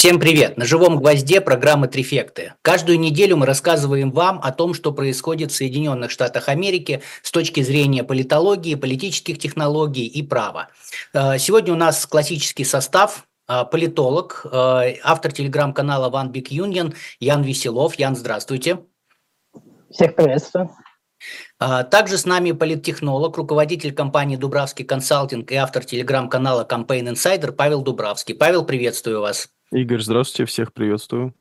Всем привет! На живом гвозде программы «Трифекты». Каждую неделю мы рассказываем вам о том, что происходит в Соединенных Штатах Америки с точки зрения политологии, политических технологий и права. Э, сегодня у нас классический состав э, политолог, э, автор телеграм-канала One Big Union Ян Веселов. Ян, здравствуйте. Всех приветствую. Также с нами политтехнолог, руководитель компании «Дубравский консалтинг» и автор телеграм-канала Campaign Insider Павел Дубравский. Павел, приветствую вас. Игорь, здравствуйте, всех приветствую.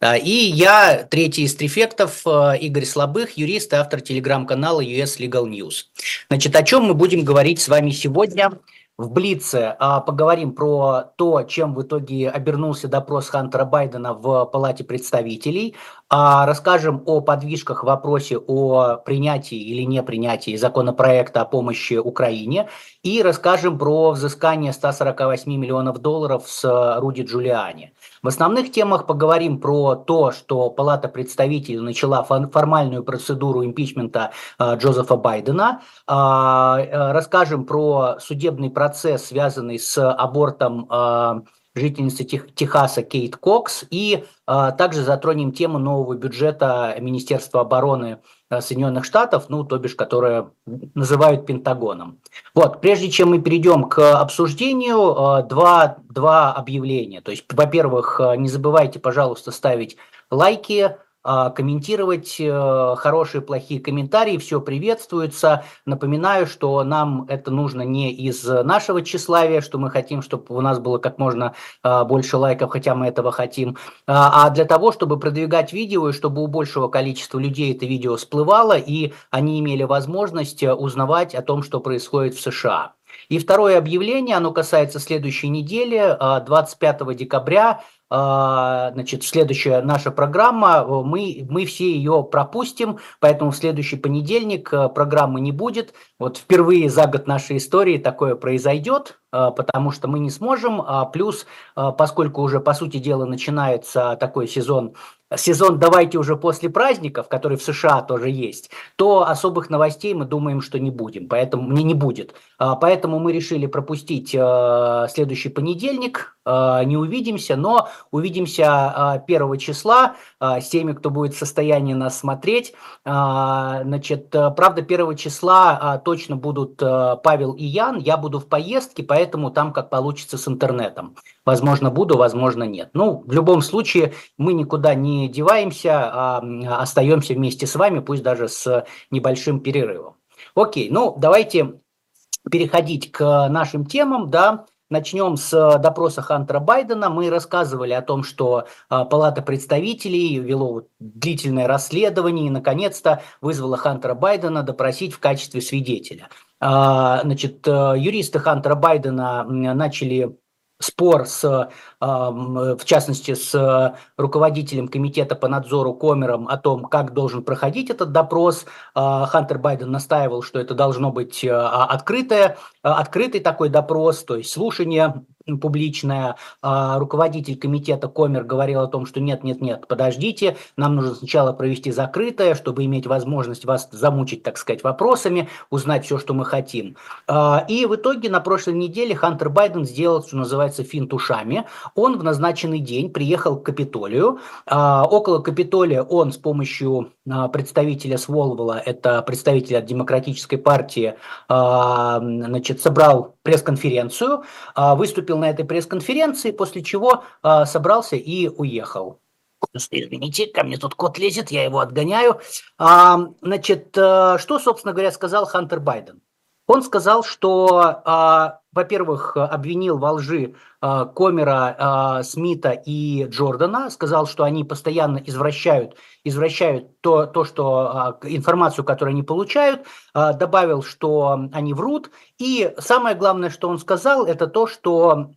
Да, и я, третий из трефектов, э, Игорь Слабых, юрист и автор телеграм-канала US Legal News. Значит, о чем мы будем говорить с вами сегодня? В Блице а, поговорим про то, чем в итоге обернулся допрос Хантера Байдена в Палате представителей. А, расскажем о подвижках в вопросе о принятии или не принятии законопроекта о помощи Украине. И расскажем про взыскание 148 миллионов долларов с Руди Джулиани. В основных темах поговорим про то, что Палата представителей начала формальную процедуру импичмента а, Джозефа Байдена. А, э, расскажем про судебный процесс, связанный с абортом а, жительницы Техаса Кейт Кокс. И также затронем тему нового бюджета Министерства обороны Соединенных Штатов, ну, то бишь, которое называют Пентагоном. Вот, прежде чем мы перейдем к обсуждению, два, два объявления. То есть, во-первых, не забывайте, пожалуйста, ставить лайки, комментировать э, хорошие, плохие комментарии, все приветствуется. Напоминаю, что нам это нужно не из нашего тщеславия, что мы хотим, чтобы у нас было как можно а, больше лайков, хотя мы этого хотим, а, а для того, чтобы продвигать видео и чтобы у большего количества людей это видео всплывало, и они имели возможность э, узнавать о том, что происходит в США. И второе объявление, оно касается следующей недели, 25 декабря а, значит, следующая наша программа, мы, мы все ее пропустим, поэтому в следующий понедельник э, программы не будет. Вот впервые за год нашей истории такое произойдет, э, потому что мы не сможем. А плюс, э, поскольку уже, по сути дела, начинается такой сезон сезон «давайте уже после праздников», который в США тоже есть, то особых новостей мы думаем, что не будем, поэтому не, не будет. А, поэтому мы решили пропустить следующий понедельник, а, не увидимся, но увидимся 1 а, числа а, с теми, кто будет в состоянии нас смотреть. Значит, правда, 1 числа точно будут Павел и Ян, я буду в поездке, поэтому там как получится с интернетом. Возможно, буду, возможно, нет. Ну, в любом случае, мы никуда не деваемся, а остаемся вместе с вами, пусть даже с небольшим перерывом. Окей, ну, давайте переходить к нашим темам, да. Начнем с э, допроса Хантера Байдена. Мы рассказывали о том, что э, Палата представителей вело длительное расследование и, наконец-то, вызвала Хантера Байдена допросить в качестве свидетеля. А, значит, э, юристы Хантера Байдена начали спор с, в частности, с руководителем комитета по надзору Комером о том, как должен проходить этот допрос. Хантер Байден настаивал, что это должно быть открытое, открытый такой допрос, то есть слушание публичная, а, руководитель комитета Комер говорил о том, что нет, нет, нет, подождите, нам нужно сначала провести закрытое, чтобы иметь возможность вас замучить, так сказать, вопросами, узнать все, что мы хотим. А, и в итоге на прошлой неделе Хантер Байден сделал, что называется, финт ушами. Он в назначенный день приехал к Капитолию. А, около Капитолия он с помощью представителя Сволвола, это представитель от Демократической партии, значит, собрал пресс-конференцию, выступил выступил на этой пресс-конференции, после чего э, собрался и уехал. Извините, ко мне тут кот лезет, я его отгоняю. А, значит, э, что, собственно говоря, сказал Хантер Байден? Он сказал, что, а, во-первых, обвинил во лжи а, Комера, а, Смита и Джордана, сказал, что они постоянно извращают, извращают то, то что, информацию, которую они получают, добавил, что они врут, и самое главное, что он сказал, это то, что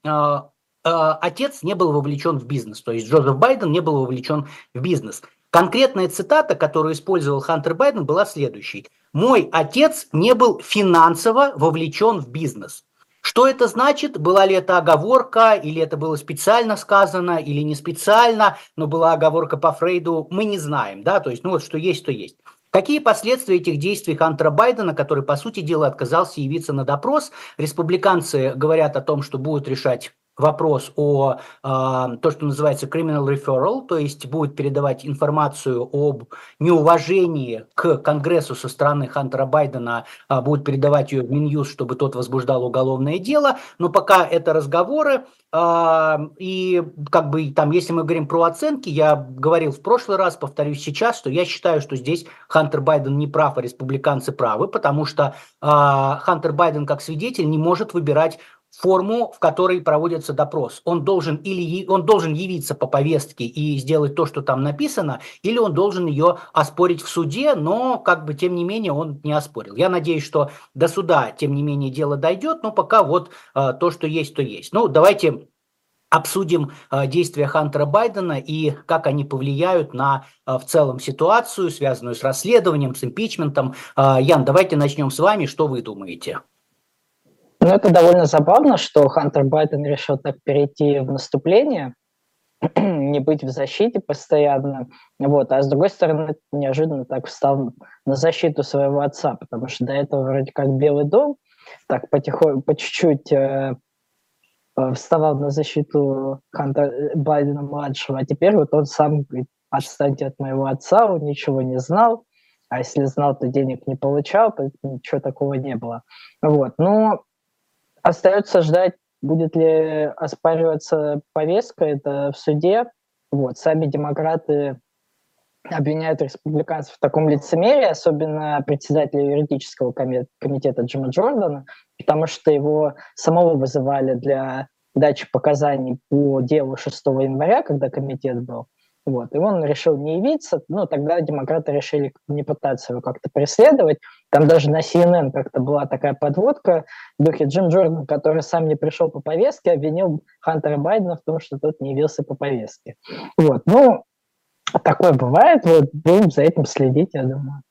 отец не был вовлечен в бизнес, то есть Джозеф Байден не был вовлечен в бизнес. Конкретная цитата, которую использовал Хантер Байден, была следующей. Мой отец не был финансово вовлечен в бизнес. Что это значит? Была ли это оговорка, или это было специально сказано, или не специально, но была оговорка по Фрейду, мы не знаем, да, то есть, ну вот что есть, то есть. Какие последствия этих действий Хантера Байдена, который, по сути дела, отказался явиться на допрос? Республиканцы говорят о том, что будут решать вопрос о э, то, что называется criminal referral, то есть будет передавать информацию об неуважении к Конгрессу со стороны Хантера Байдена, э, будет передавать ее в Минюст, чтобы тот возбуждал уголовное дело. Но пока это разговоры, и как бы там, если мы говорим про оценки, я говорил в прошлый раз, повторюсь сейчас, что я считаю, что здесь Хантер Байден не прав, а республиканцы правы, потому что Хантер Байден как свидетель не может выбирать форму, в которой проводится допрос. Он должен или он должен явиться по повестке и сделать то, что там написано, или он должен ее оспорить в суде, но как бы тем не менее он не оспорил. Я надеюсь, что до суда тем не менее дело дойдет, но пока вот э, то, что есть, то есть. Ну давайте обсудим э, действия Хантера Байдена и как они повлияют на э, в целом ситуацию, связанную с расследованием, с импичментом. Э, Ян, давайте начнем с вами. Что вы думаете? Ну, это довольно забавно, что Хантер Байден решил так перейти в наступление, не быть в защите постоянно. Вот. А с другой стороны, неожиданно так встал на защиту своего отца, потому что до этого вроде как Белый дом так потихоньку, по чуть-чуть э, э вставал на защиту Хантера Байдена-младшего, а теперь вот он сам говорит, отстаньте от моего отца, он ничего не знал, а если знал, то денег не получал, ничего такого не было. Вот. Но Остается ждать, будет ли оспариваться повестка, это в суде. Вот. Сами демократы обвиняют республиканцев в таком лицемерии, особенно председателя юридического комитета Джима Джордана, потому что его самого вызывали для дачи показаний по делу 6 января, когда комитет был. Вот. И он решил не явиться. Ну, тогда демократы решили не пытаться его как-то преследовать. Там даже на CNN как-то была такая подводка в духе Джим Джордан, который сам не пришел по повестке, обвинил Хантера Байдена в том, что тот не явился по повестке. Вот. Ну, такое бывает. Вот будем за этим следить, я думаю.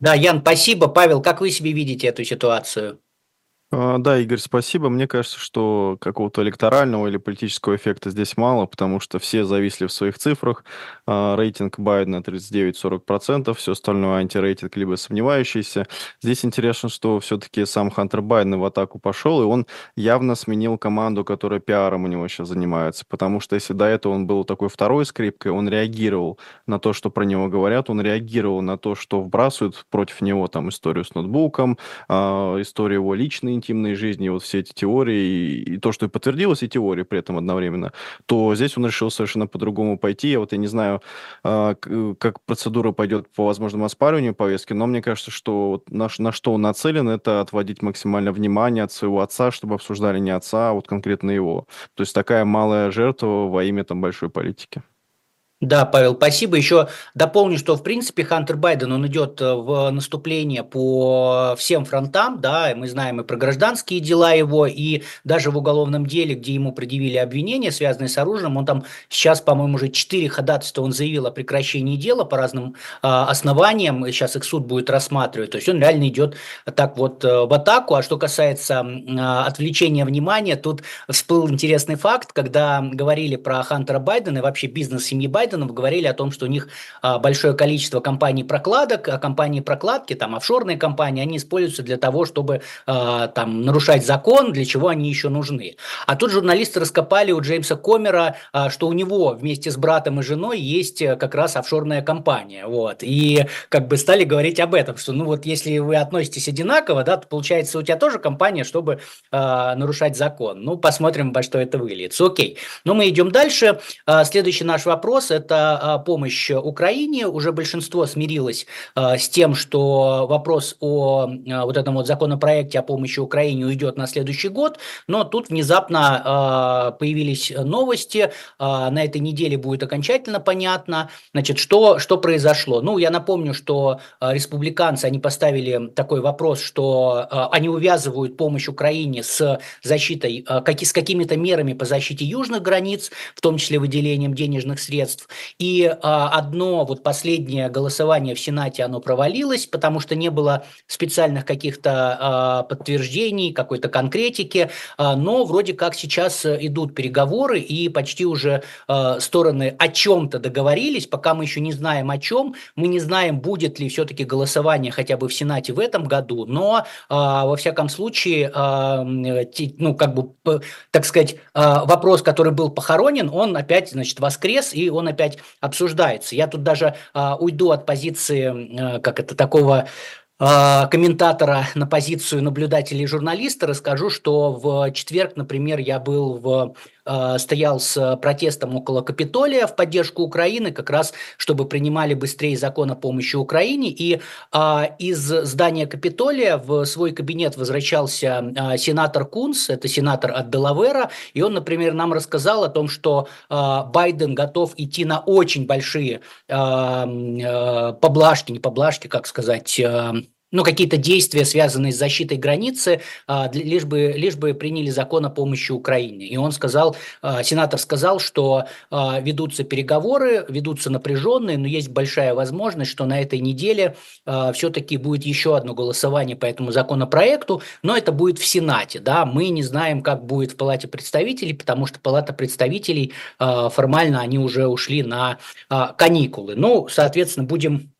Да, Ян, спасибо. Павел, как вы себе видите эту ситуацию? А, да, Игорь, спасибо. Мне кажется, что какого-то электорального или политического эффекта здесь мало, потому что все зависли в своих цифрах. А, рейтинг Байдена 39-40%, все остальное антирейтинг либо сомневающийся. Здесь интересно, что все-таки сам Хантер Байден в атаку пошел, и он явно сменил команду, которая пиаром у него сейчас занимается, потому что если до этого он был такой второй скрипкой, он реагировал на то, что про него говорят, он реагировал на то, что вбрасывают против него там историю с ноутбуком, а, историю его личной интимной жизни, вот все эти теории, и, то, что и подтвердилось, и теории при этом одновременно, то здесь он решил совершенно по-другому пойти. Я вот я не знаю, а, как процедура пойдет по возможному оспариванию повестки, но мне кажется, что вот на, на что он нацелен, это отводить максимально внимание от своего отца, чтобы обсуждали не отца, а вот конкретно его. То есть такая малая жертва во имя там большой политики. Да, Павел, спасибо. Еще дополню, что в принципе Хантер Байден, он идет э, в наступление по всем фронтам, да, мы знаем и про гражданские дела его, и даже в уголовном деле, где ему предъявили обвинения, связанные с оружием, он там сейчас, по-моему, уже четыре ходатайства он заявил о прекращении дела по разным а, основаниям, сейчас их суд будет рассматривать, то есть он реально идет так вот э, в атаку, а что касается а, отвлечения внимания, тут всплыл интересный факт, когда говорили про Хантера Байдена и вообще бизнес семьи Байдена, Байденом говорили о том, что у них а, большое количество компаний прокладок, а компании прокладки, там офшорные компании, они используются для того, чтобы а, там нарушать закон, для чего они еще нужны. А тут журналисты раскопали у Джеймса Комера, а, что у него вместе с братом и женой есть э, как раз офшорная компания, вот, и как бы стали говорить об этом, что ну вот если вы относитесь одинаково, да, то получается у тебя тоже компания, чтобы нарушать закон. Ну, посмотрим, во что это выльется. Окей, но мы идем дальше. следующий наш вопрос – это а, помощь Украине. Уже большинство смирилось а, с тем, что вопрос о а, вот этом вот законопроекте о помощи Украине уйдет на следующий год. Но тут внезапно появились новости. На этой неделе будет окончательно понятно, значит, что, что произошло. Ну, я напомню, что республиканцы, они поставили такой вопрос, что они увязывают помощь Украине с защитой, с какими-то мерами по защите южных границ, в том числе выделением денежных средств. И одно вот последнее голосование в Сенате, оно провалилось, потому что не было специальных каких-то подтверждений, какой-то конкретики, но вроде как сейчас идут переговоры, и почти уже стороны о чем-то договорились, пока мы еще не знаем о чем, мы не знаем, будет ли все-таки голосование хотя бы в Сенате в этом году, но во всяком случае, ну, как бы, так сказать, вопрос, который был похоронен, он опять, значит, воскрес, и он опять обсуждается. Я тут даже уйду от позиции, как это, такого а, комментатора на позицию наблюдателя и журналиста, расскажу, что в четверг, например, я был в а, стоял с протестом около Капитолия в поддержку Украины, как раз чтобы принимали быстрее закон о помощи Украине. И а, из здания Капитолия в свой кабинет возвращался а, сенатор Кунс, это сенатор от Делавера, и он, например, нам рассказал о том, что а, Байден готов идти на очень большие а, а, поблажки, не поблажки, как сказать, а, ну, какие-то действия, связанные с защитой границы, а, лишь, бы, лишь бы приняли закон о помощи Украине. И он сказал, а, сенатор сказал, что а, ведутся переговоры, ведутся напряженные, но есть большая возможность, что на этой неделе все-таки будет еще одно голосование по этому законопроекту, но это будет в Сенате. Да? Мы не знаем, как будет в Палате представителей, потому что Палата представителей формально они уже ушли на каникулы. Ну, соответственно, будем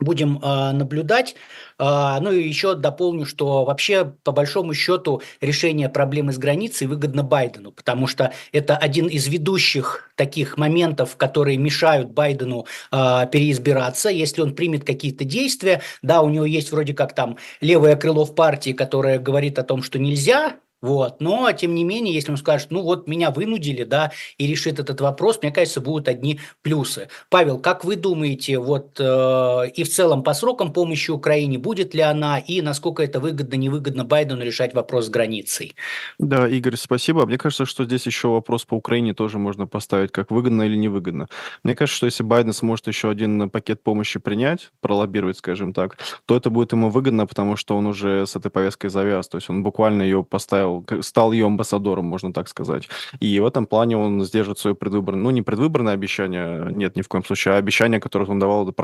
будем э, наблюдать. Э, ну и еще дополню, что вообще по большому счету решение проблемы с границей выгодно Байдену, потому что это один из ведущих таких моментов, которые мешают Байдену э, переизбираться. Если он примет какие-то действия, да, у него есть вроде как там левое крыло в партии, которое говорит о том, что нельзя вот. Но, тем не менее, если он скажет, ну вот меня вынудили, да, и решит этот вопрос, мне кажется, будут одни плюсы. Павел, как вы думаете, вот э, и в целом по срокам помощи Украине, будет ли она, и насколько это выгодно, невыгодно Байдену решать вопрос с границей? Да, Игорь, спасибо. Мне кажется, что здесь еще вопрос по Украине тоже можно поставить, как выгодно или невыгодно. Мне кажется, что если Байден сможет еще один пакет помощи принять, пролоббировать, скажем так, то это будет ему выгодно, потому что он уже с этой повесткой завяз, то есть он буквально ее поставил стал ее амбассадором, можно так сказать. И в этом плане он сдержит свое предвыборное, ну, не предвыборное обещание, нет, ни в коем случае, а обещание, которое он давал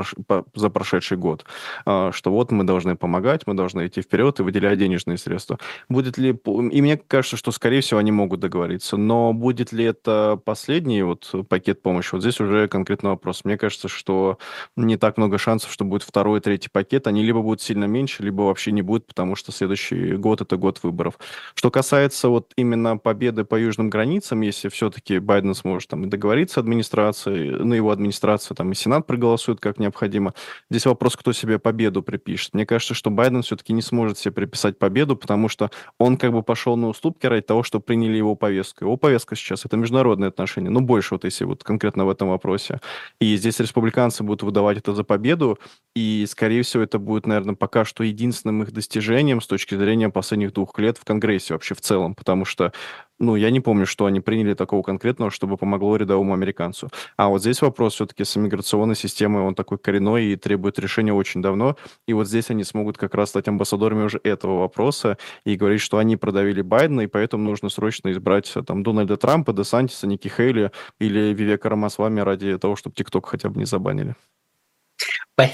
за прошедший год, а, что вот мы должны помогать, мы должны идти вперед и выделять денежные средства. Будет ли, и мне кажется, что, скорее всего, они могут договориться, но будет ли это последний вот пакет помощи, вот здесь уже конкретный вопрос. Мне кажется, что не так много шансов, что будет второй, третий пакет, они либо будут сильно меньше, либо вообще не будет, потому что следующий год это год выборов. Что касается вот именно победы по южным границам, если все-таки Байден сможет там и договориться с администрацией, на его администрацию там и Сенат проголосует как необходимо, здесь вопрос, кто себе победу припишет. Мне кажется, что Байден все-таки не сможет себе приписать победу, потому что он как бы пошел на уступки ради того, что приняли его повестку. Его повестка сейчас это международные отношения, ну больше вот если вот конкретно в этом вопросе. И здесь республиканцы будут выдавать это за победу, и скорее всего это будет, наверное, пока что единственным их достижением с точки зрения последних двух лет в Конгрессе вообще в целом, потому что, ну, я не помню, что они приняли такого конкретного, чтобы помогло рядовому американцу. А вот здесь вопрос все-таки с иммиграционной системой, он такой коренной и требует решения очень давно, и вот здесь они смогут как раз стать амбассадорами уже этого вопроса и говорить, что они продавили Байдена, и поэтому нужно срочно избрать э, там Дональда Трампа, Десантиса, Ники Хейли или Вивека Рамасвами ради того, чтобы ТикТок хотя бы не забанили.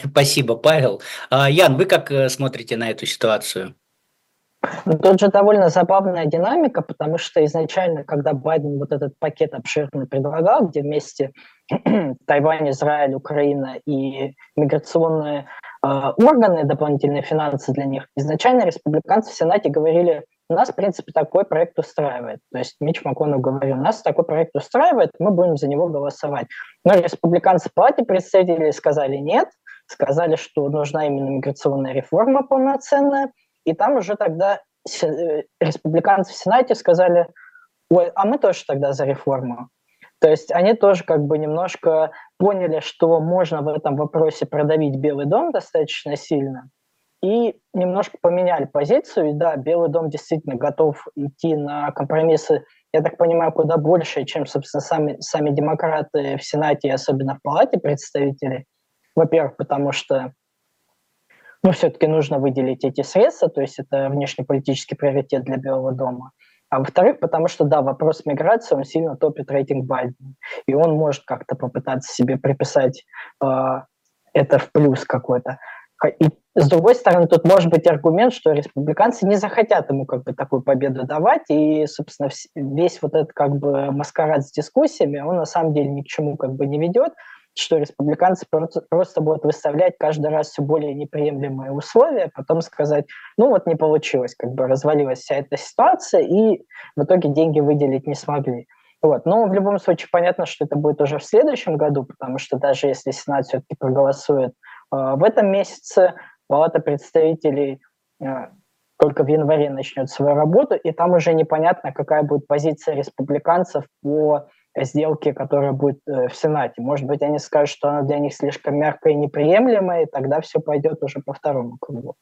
Спасибо, Павел. А, Ян, вы как э, смотрите на эту ситуацию? Тут же довольно забавная динамика, потому что изначально, когда Байден вот этот пакет обширный предлагал, где вместе Тайвань, Израиль, Украина и миграционные э, органы, дополнительные финансы для них, изначально республиканцы в Сенате говорили, нас, в принципе, такой проект устраивает. То есть Мич МакКоннелл говорил, нас такой проект устраивает, мы будем за него голосовать. Но республиканцы в палате представителей сказали нет, сказали, что нужна именно миграционная реформа полноценная, и там уже тогда э, республиканцы в Сенате сказали, ой, а мы тоже тогда за реформу. То есть они тоже как бы немножко поняли, что можно в этом вопросе продавить Белый дом достаточно сильно, и немножко поменяли позицию. И да, Белый дом действительно готов идти на компромиссы, я так понимаю, куда больше, чем, собственно, сами, сами демократы в Сенате, и особенно в Палате представителей. Во-первых, потому что ну, все-таки нужно выделить эти средства, то есть это внешнеполитический приоритет для Белого дома. А во-вторых, потому что, да, вопрос миграции, он сильно топит рейтинг Байдена. И он может как-то попытаться себе приписать э, это в плюс какой-то. И с другой стороны, тут может быть аргумент, что республиканцы не захотят ему как бы такую победу давать, и, собственно, весь вот этот как бы маскарад с дискуссиями, он на самом деле ни к чему как бы не ведет, что республиканцы просто, будут выставлять каждый раз все более неприемлемые условия, а потом сказать, ну вот не получилось, как бы развалилась вся эта ситуация, и в итоге деньги выделить не смогли. Вот. Но в любом случае понятно, что это будет уже в следующем году, потому что даже если Сенат все-таки проголосует э, в этом месяце, Палата представителей э, только в январе начнет свою работу, и там уже непонятно, какая будет позиция республиканцев по сделке, которая будет э, в Сенате. Может быть, они скажут, что она для них слишком мягкая и неприемлемая, и тогда все пойдет уже по второму кругу.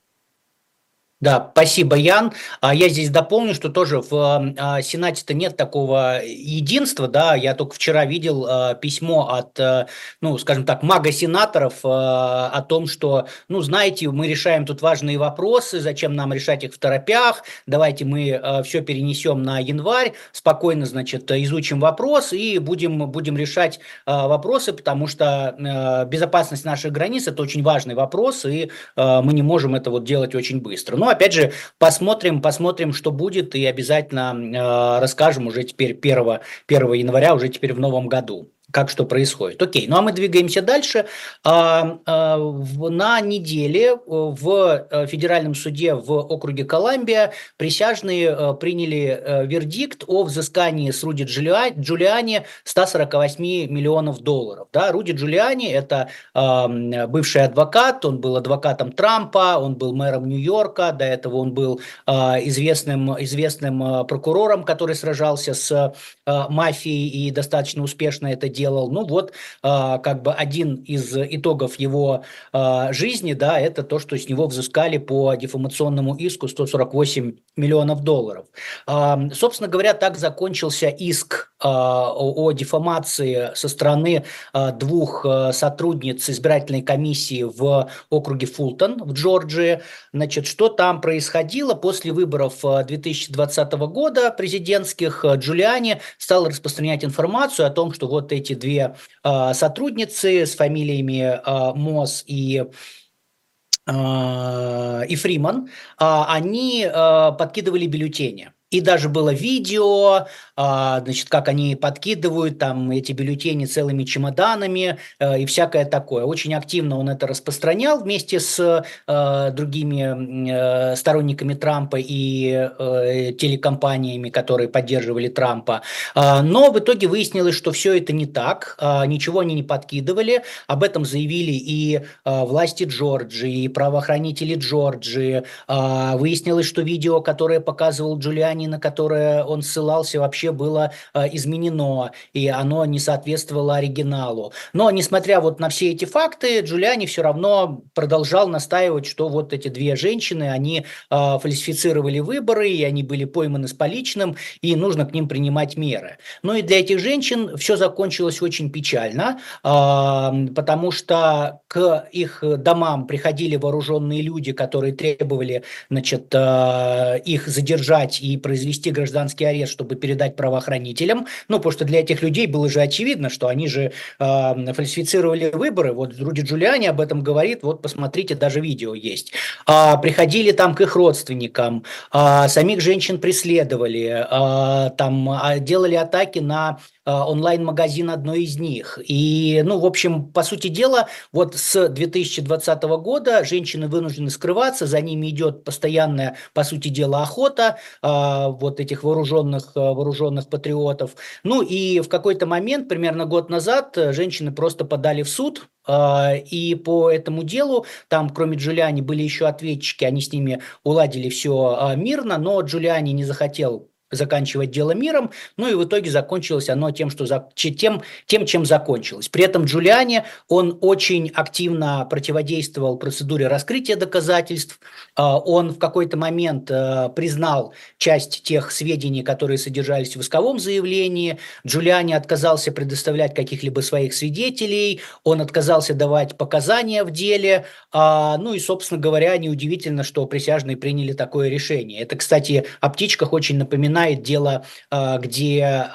Да, спасибо, Ян. А Я здесь дополню, что тоже в а, Сенате-то нет такого единства, да, я только вчера видел а, письмо от, ну, скажем так, мага-сенаторов о том, что, ну, знаете, мы решаем тут важные вопросы, зачем нам решать их в торопях, давайте мы все перенесем на январь, спокойно, значит, изучим вопрос и будем, будем решать вопросы, потому что безопасность наших границ – это очень важный вопрос, и мы не можем это вот делать очень быстро. Но ну, опять же, посмотрим, посмотрим, что будет, и обязательно э, расскажем уже теперь 1, 1 января, уже теперь в новом году как что происходит. Окей, ну а мы двигаемся дальше. А, а, на неделе э, в э, федеральном суде в округе Колумбия присяжные э, приняли вердикт о взыскании с Руди Джулиани 148 миллионов долларов. Да, Руди Джулиани – это бывший адвокат, он был адвокатом Трампа, он был мэром Нью-Йорка, до этого он был известным, известным прокурором, который сражался с мафией и достаточно успешно это делал. Ну вот, а, как бы один из итогов его а, жизни, да, это то, что с него взыскали по дефамационному иску 148 миллионов долларов. Собственно говоря, так закончился иск о дефамации со стороны двух сотрудниц избирательной комиссии в округе Фултон в Джорджии. Значит, что там происходило после выборов 2020 года президентских? Джулиани стал распространять информацию о том, что вот эти две э, сотрудницы с фамилиями э, Мосс и и Фриман, они подкидывали бюллетени. И даже было видео, а, значит, как они подкидывают там эти бюллетени целыми чемоданами э, и всякое такое. Очень активно он это распространял вместе с э, другими э, сторонниками Трампа и телекомпаниями, которые поддерживали Трампа. А, но в итоге выяснилось, что все это не так, а, ничего они не подкидывали. Об этом заявили и власти Джорджии, и правоохранители Джорджии. Выяснилось, что видео, которое показывал Джулиани описании, на которое он ссылался, вообще было э, изменено, и оно не соответствовало оригиналу. Но, несмотря вот на все эти факты, Джулиани все равно продолжал настаивать, что вот эти две женщины, они э, фальсифицировали выборы, и они были пойманы с поличным, и нужно к ним принимать меры. Ну и для этих женщин все закончилось очень печально, э, потому что к их домам приходили вооруженные люди, которые требовали значит, их задержать и произвести гражданский арест, чтобы передать правоохранителям. Ну, потому что для этих людей было же очевидно, что они же э, фальсифицировали выборы. Вот Руди Джулиани об этом говорит, вот посмотрите, даже видео есть. А, приходили там к их родственникам, а, самих женщин преследовали, а, там а, делали атаки на онлайн-магазин одной из них. И, ну, в общем, по сути дела, вот с 2020 года женщины вынуждены скрываться, за ними идет постоянная, по сути дела, охота а, вот этих вооруженных, а, вооруженных патриотов. Ну и в какой-то момент, примерно год назад, женщины просто подали в суд, и по этому делу, там, кроме Джулиани, были еще ответчики, они с ними уладили все мирно, но Джулиани не захотел заканчивать дело миром, ну и в итоге закончилось оно тем, что за, тем, тем, чем закончилось. При этом Джулиани, он очень активно противодействовал процедуре раскрытия доказательств, а, он в какой-то момент э, признал часть тех сведений, которые содержались в исковом заявлении, Джулиани отказался предоставлять каких-либо своих свидетелей, он отказался давать показания в деле, а, ну и, собственно говоря, неудивительно, что присяжные приняли такое решение. Это, кстати, о птичках очень напоминает напоминает дело, где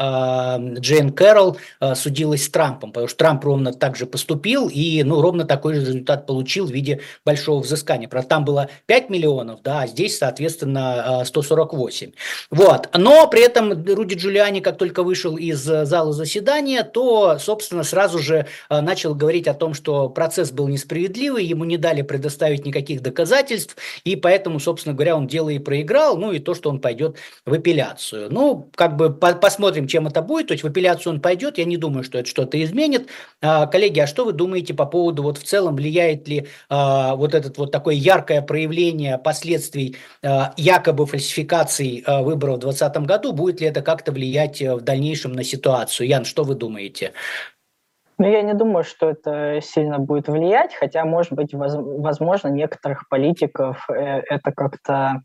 Джейн Кэрролл судилась с Трампом, потому что Трамп ровно так же поступил и ну, ровно такой же результат получил в виде большого взыскания. Правда, там было 5 миллионов, да, а здесь, соответственно, 148. Вот. Но при этом Руди Джулиани, как только вышел из зала заседания, то, собственно, сразу же начал говорить о том, что процесс был несправедливый, ему не дали предоставить никаких доказательств, и поэтому, собственно говоря, он дело и проиграл, ну и то, что он пойдет в апелляцию. Ну, как бы по посмотрим, чем это будет, то есть в апелляцию он пойдет, я не думаю, что это что-то изменит. А, коллеги, а что вы думаете по поводу, вот в целом, влияет ли а, вот этот вот такое яркое проявление последствий а, якобы фальсификаций а, выборов в 2020 году, будет ли это как-то влиять э, в дальнейшем на ситуацию? Ян, что вы думаете? Ну, я не думаю, что это сильно будет влиять, хотя, может быть, возможно, некоторых политиков э, это как-то,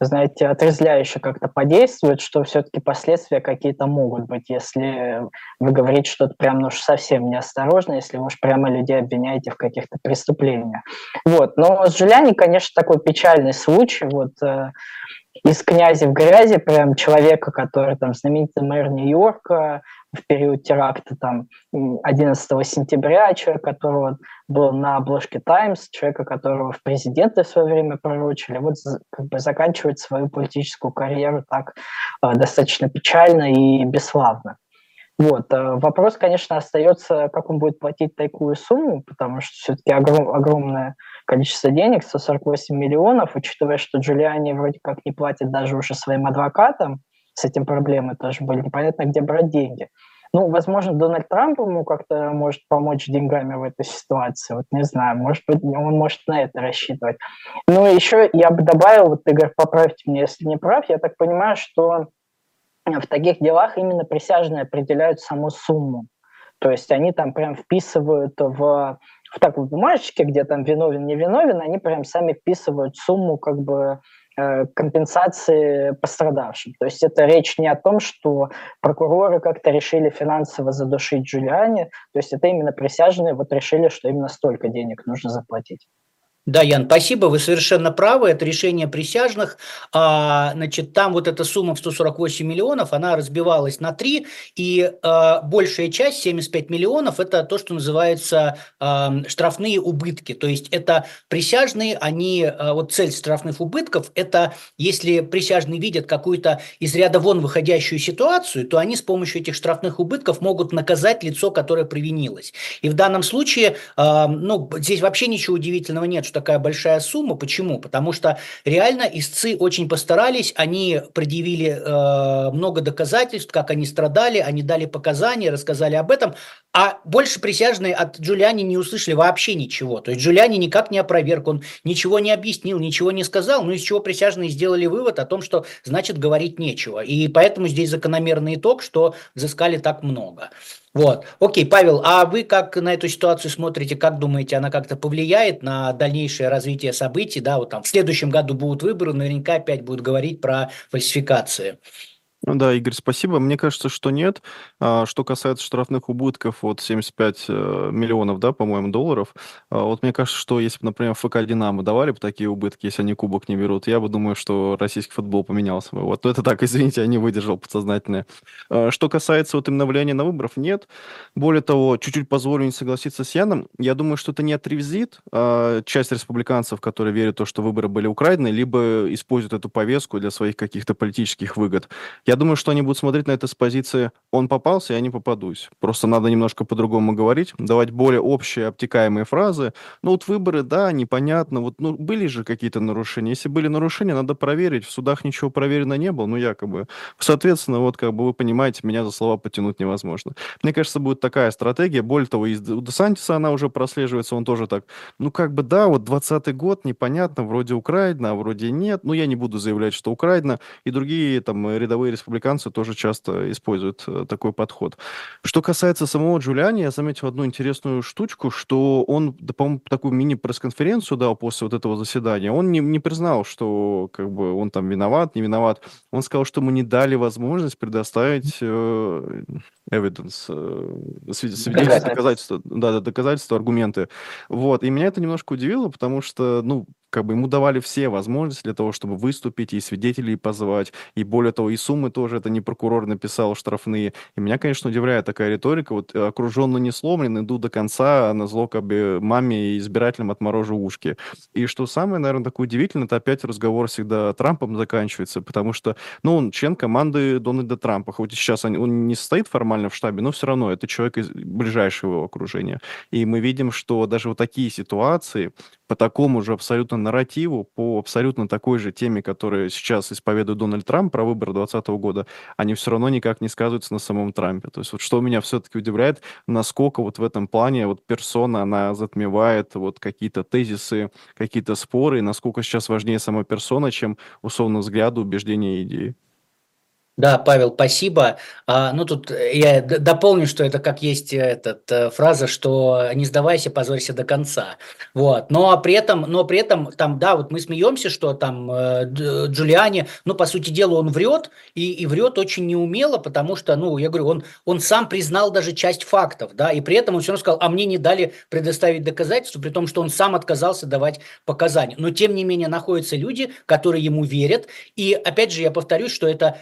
знаете, отрезвляюще как-то подействует, что все-таки последствия какие-то могут быть, если вы говорите что-то прям ну, совсем неосторожно, если вы уж прямо людей обвиняете в каких-то преступлениях. Вот. Но с Джулиани, конечно, такой печальный случай. Вот э, из князя в грязи, прям человека, который там знаменитый мэр Нью-Йорка, в период теракта там 11 сентября, человек, которого был на обложке Times, человека, которого в президенты в свое время пророчили, вот как бы заканчивает свою политическую карьеру так э, достаточно печально и бесславно. Вот. Э, вопрос, конечно, остается, как он будет платить такую сумму, потому что все-таки огром, огромное количество денег, 148 миллионов, учитывая, что Джулиани вроде как не платит даже уже своим адвокатам, с этим проблемы тоже были, непонятно, где брать деньги. Ну, возможно, Дональд Трамп ему как-то может помочь деньгами в этой ситуации. Вот не знаю, может быть, он может на это рассчитывать. Ну, еще я бы добавил, вот, Игорь, поправьте меня, если не прав, я так понимаю, что в таких делах именно присяжные определяют саму сумму. То есть они там прям вписывают в, в такой бумажечке, где там виновен, не виновен, они прям сами вписывают сумму как бы компенсации пострадавшим. То есть это речь не о том, что прокуроры как-то решили финансово задушить Джулиани, то есть это именно присяжные вот решили, что именно столько денег нужно заплатить. Да, Ян, спасибо, вы совершенно правы, это решение присяжных. А, значит, там вот эта сумма в 148 миллионов, она разбивалась на три, и а, большая часть, 75 миллионов, это то, что называется а, штрафные убытки. То есть это присяжные, они, а, вот цель штрафных убытков, это если присяжные видят какую-то из ряда вон выходящую ситуацию, то они с помощью этих штрафных убытков могут наказать лицо, которое провинилось. И в данном случае, а, ну, здесь вообще ничего удивительного нет, такая большая сумма. Почему? Потому что реально истцы очень постарались, они предъявили э, много доказательств, как они страдали, они дали показания, рассказали об этом, а больше присяжные от Джулиани не услышали вообще ничего. То есть Джулиани никак не опроверг, он ничего не объяснил, ничего не сказал, ну из чего присяжные сделали вывод о том, что значит говорить нечего. И поэтому здесь закономерный итог, что взыскали так много. Вот. Окей, Павел, а вы как на эту ситуацию смотрите, как думаете, она как-то повлияет на дальнейшее развитие событий? Да, вот там в следующем году будут выборы, наверняка опять будут говорить про фальсификации. Ну да, Игорь, спасибо. Мне кажется, что нет. А, что касается штрафных убытков, вот 75 э, миллионов, да, по-моему, долларов, а, вот мне кажется, что если бы, например, ФК «Динамо» давали бы такие убытки, если они кубок не берут, я бы думаю, что российский футбол поменялся бы. Вот это так, извините, я не выдержал подсознательное. А, что касается вот именно влияния на выборов, нет. Более того, чуть-чуть позволю не согласиться с Яном, я думаю, что это не отревзит часть республиканцев, которые верят в то, что выборы были украдены, либо используют эту повестку для своих каких-то политических выгод. Я я думаю, что они будут смотреть на это с позиции «он попался, я не попадусь». Просто надо немножко по-другому говорить, давать более общие, обтекаемые фразы. Ну вот выборы, да, непонятно. Вот ну, были же какие-то нарушения. Если были нарушения, надо проверить. В судах ничего проверено не было, ну якобы. Соответственно, вот как бы вы понимаете, меня за слова потянуть невозможно. Мне кажется, будет такая стратегия. Более того, из, Десантиса она уже прослеживается, он тоже так, ну как бы да, вот 20 год, непонятно, вроде Украина, а вроде нет. Ну я не буду заявлять, что Украина. И другие там рядовые республиканцы тоже часто используют э, такой подход. Что касается самого Джулиани, я заметил одну интересную штучку, что он, да, по-моему, такую мини-пресс-конференцию дал после вот этого заседания. Он не, не признал, что как бы он там виноват, не виноват. Он сказал, что ему не дали возможность предоставить э, evidence, э, свидетельства, доказательства, да, доказательства, аргументы. Вот. И меня это немножко удивило, потому что, ну, как бы ему давали все возможности для того, чтобы выступить и свидетелей позвать, и более того, и суммы тоже, это не прокурор написал, штрафные. И меня, конечно, удивляет такая риторика, вот окруженно не сломлен, иду до конца, а на зло как бы маме и избирателям отморожу ушки. И что самое, наверное, такое удивительное, это опять разговор всегда Трампом заканчивается, потому что, ну, он член команды Дональда Трампа, хоть сейчас он не состоит формально в штабе, но все равно это человек из ближайшего его окружения. И мы видим, что даже вот такие ситуации по такому же абсолютно нарративу, по абсолютно такой же теме, которую сейчас исповедует Дональд Трамп про выборы 2020 года, они все равно никак не сказываются на самом Трампе. То есть вот что меня все-таки удивляет, насколько вот в этом плане вот персона, она затмевает вот какие-то тезисы, какие-то споры, и насколько сейчас важнее сама персона, чем условно взгляды, убеждения и идеи. Да, Павел, спасибо. А, ну, тут я дополню, что это как есть этот, э, фраза, что не сдавайся, позорься до конца. Вот. Но при этом, но при этом там, да, вот мы смеемся, что там э, Джулиани, ну, по сути дела, он врет, и, и врет очень неумело, потому что, ну, я говорю, он, он сам признал даже часть фактов, да, и при этом он все равно сказал, а мне не дали предоставить доказательства, при том, что он сам отказался давать показания. Но, тем не менее, находятся люди, которые ему верят, и, опять же, я повторюсь, что это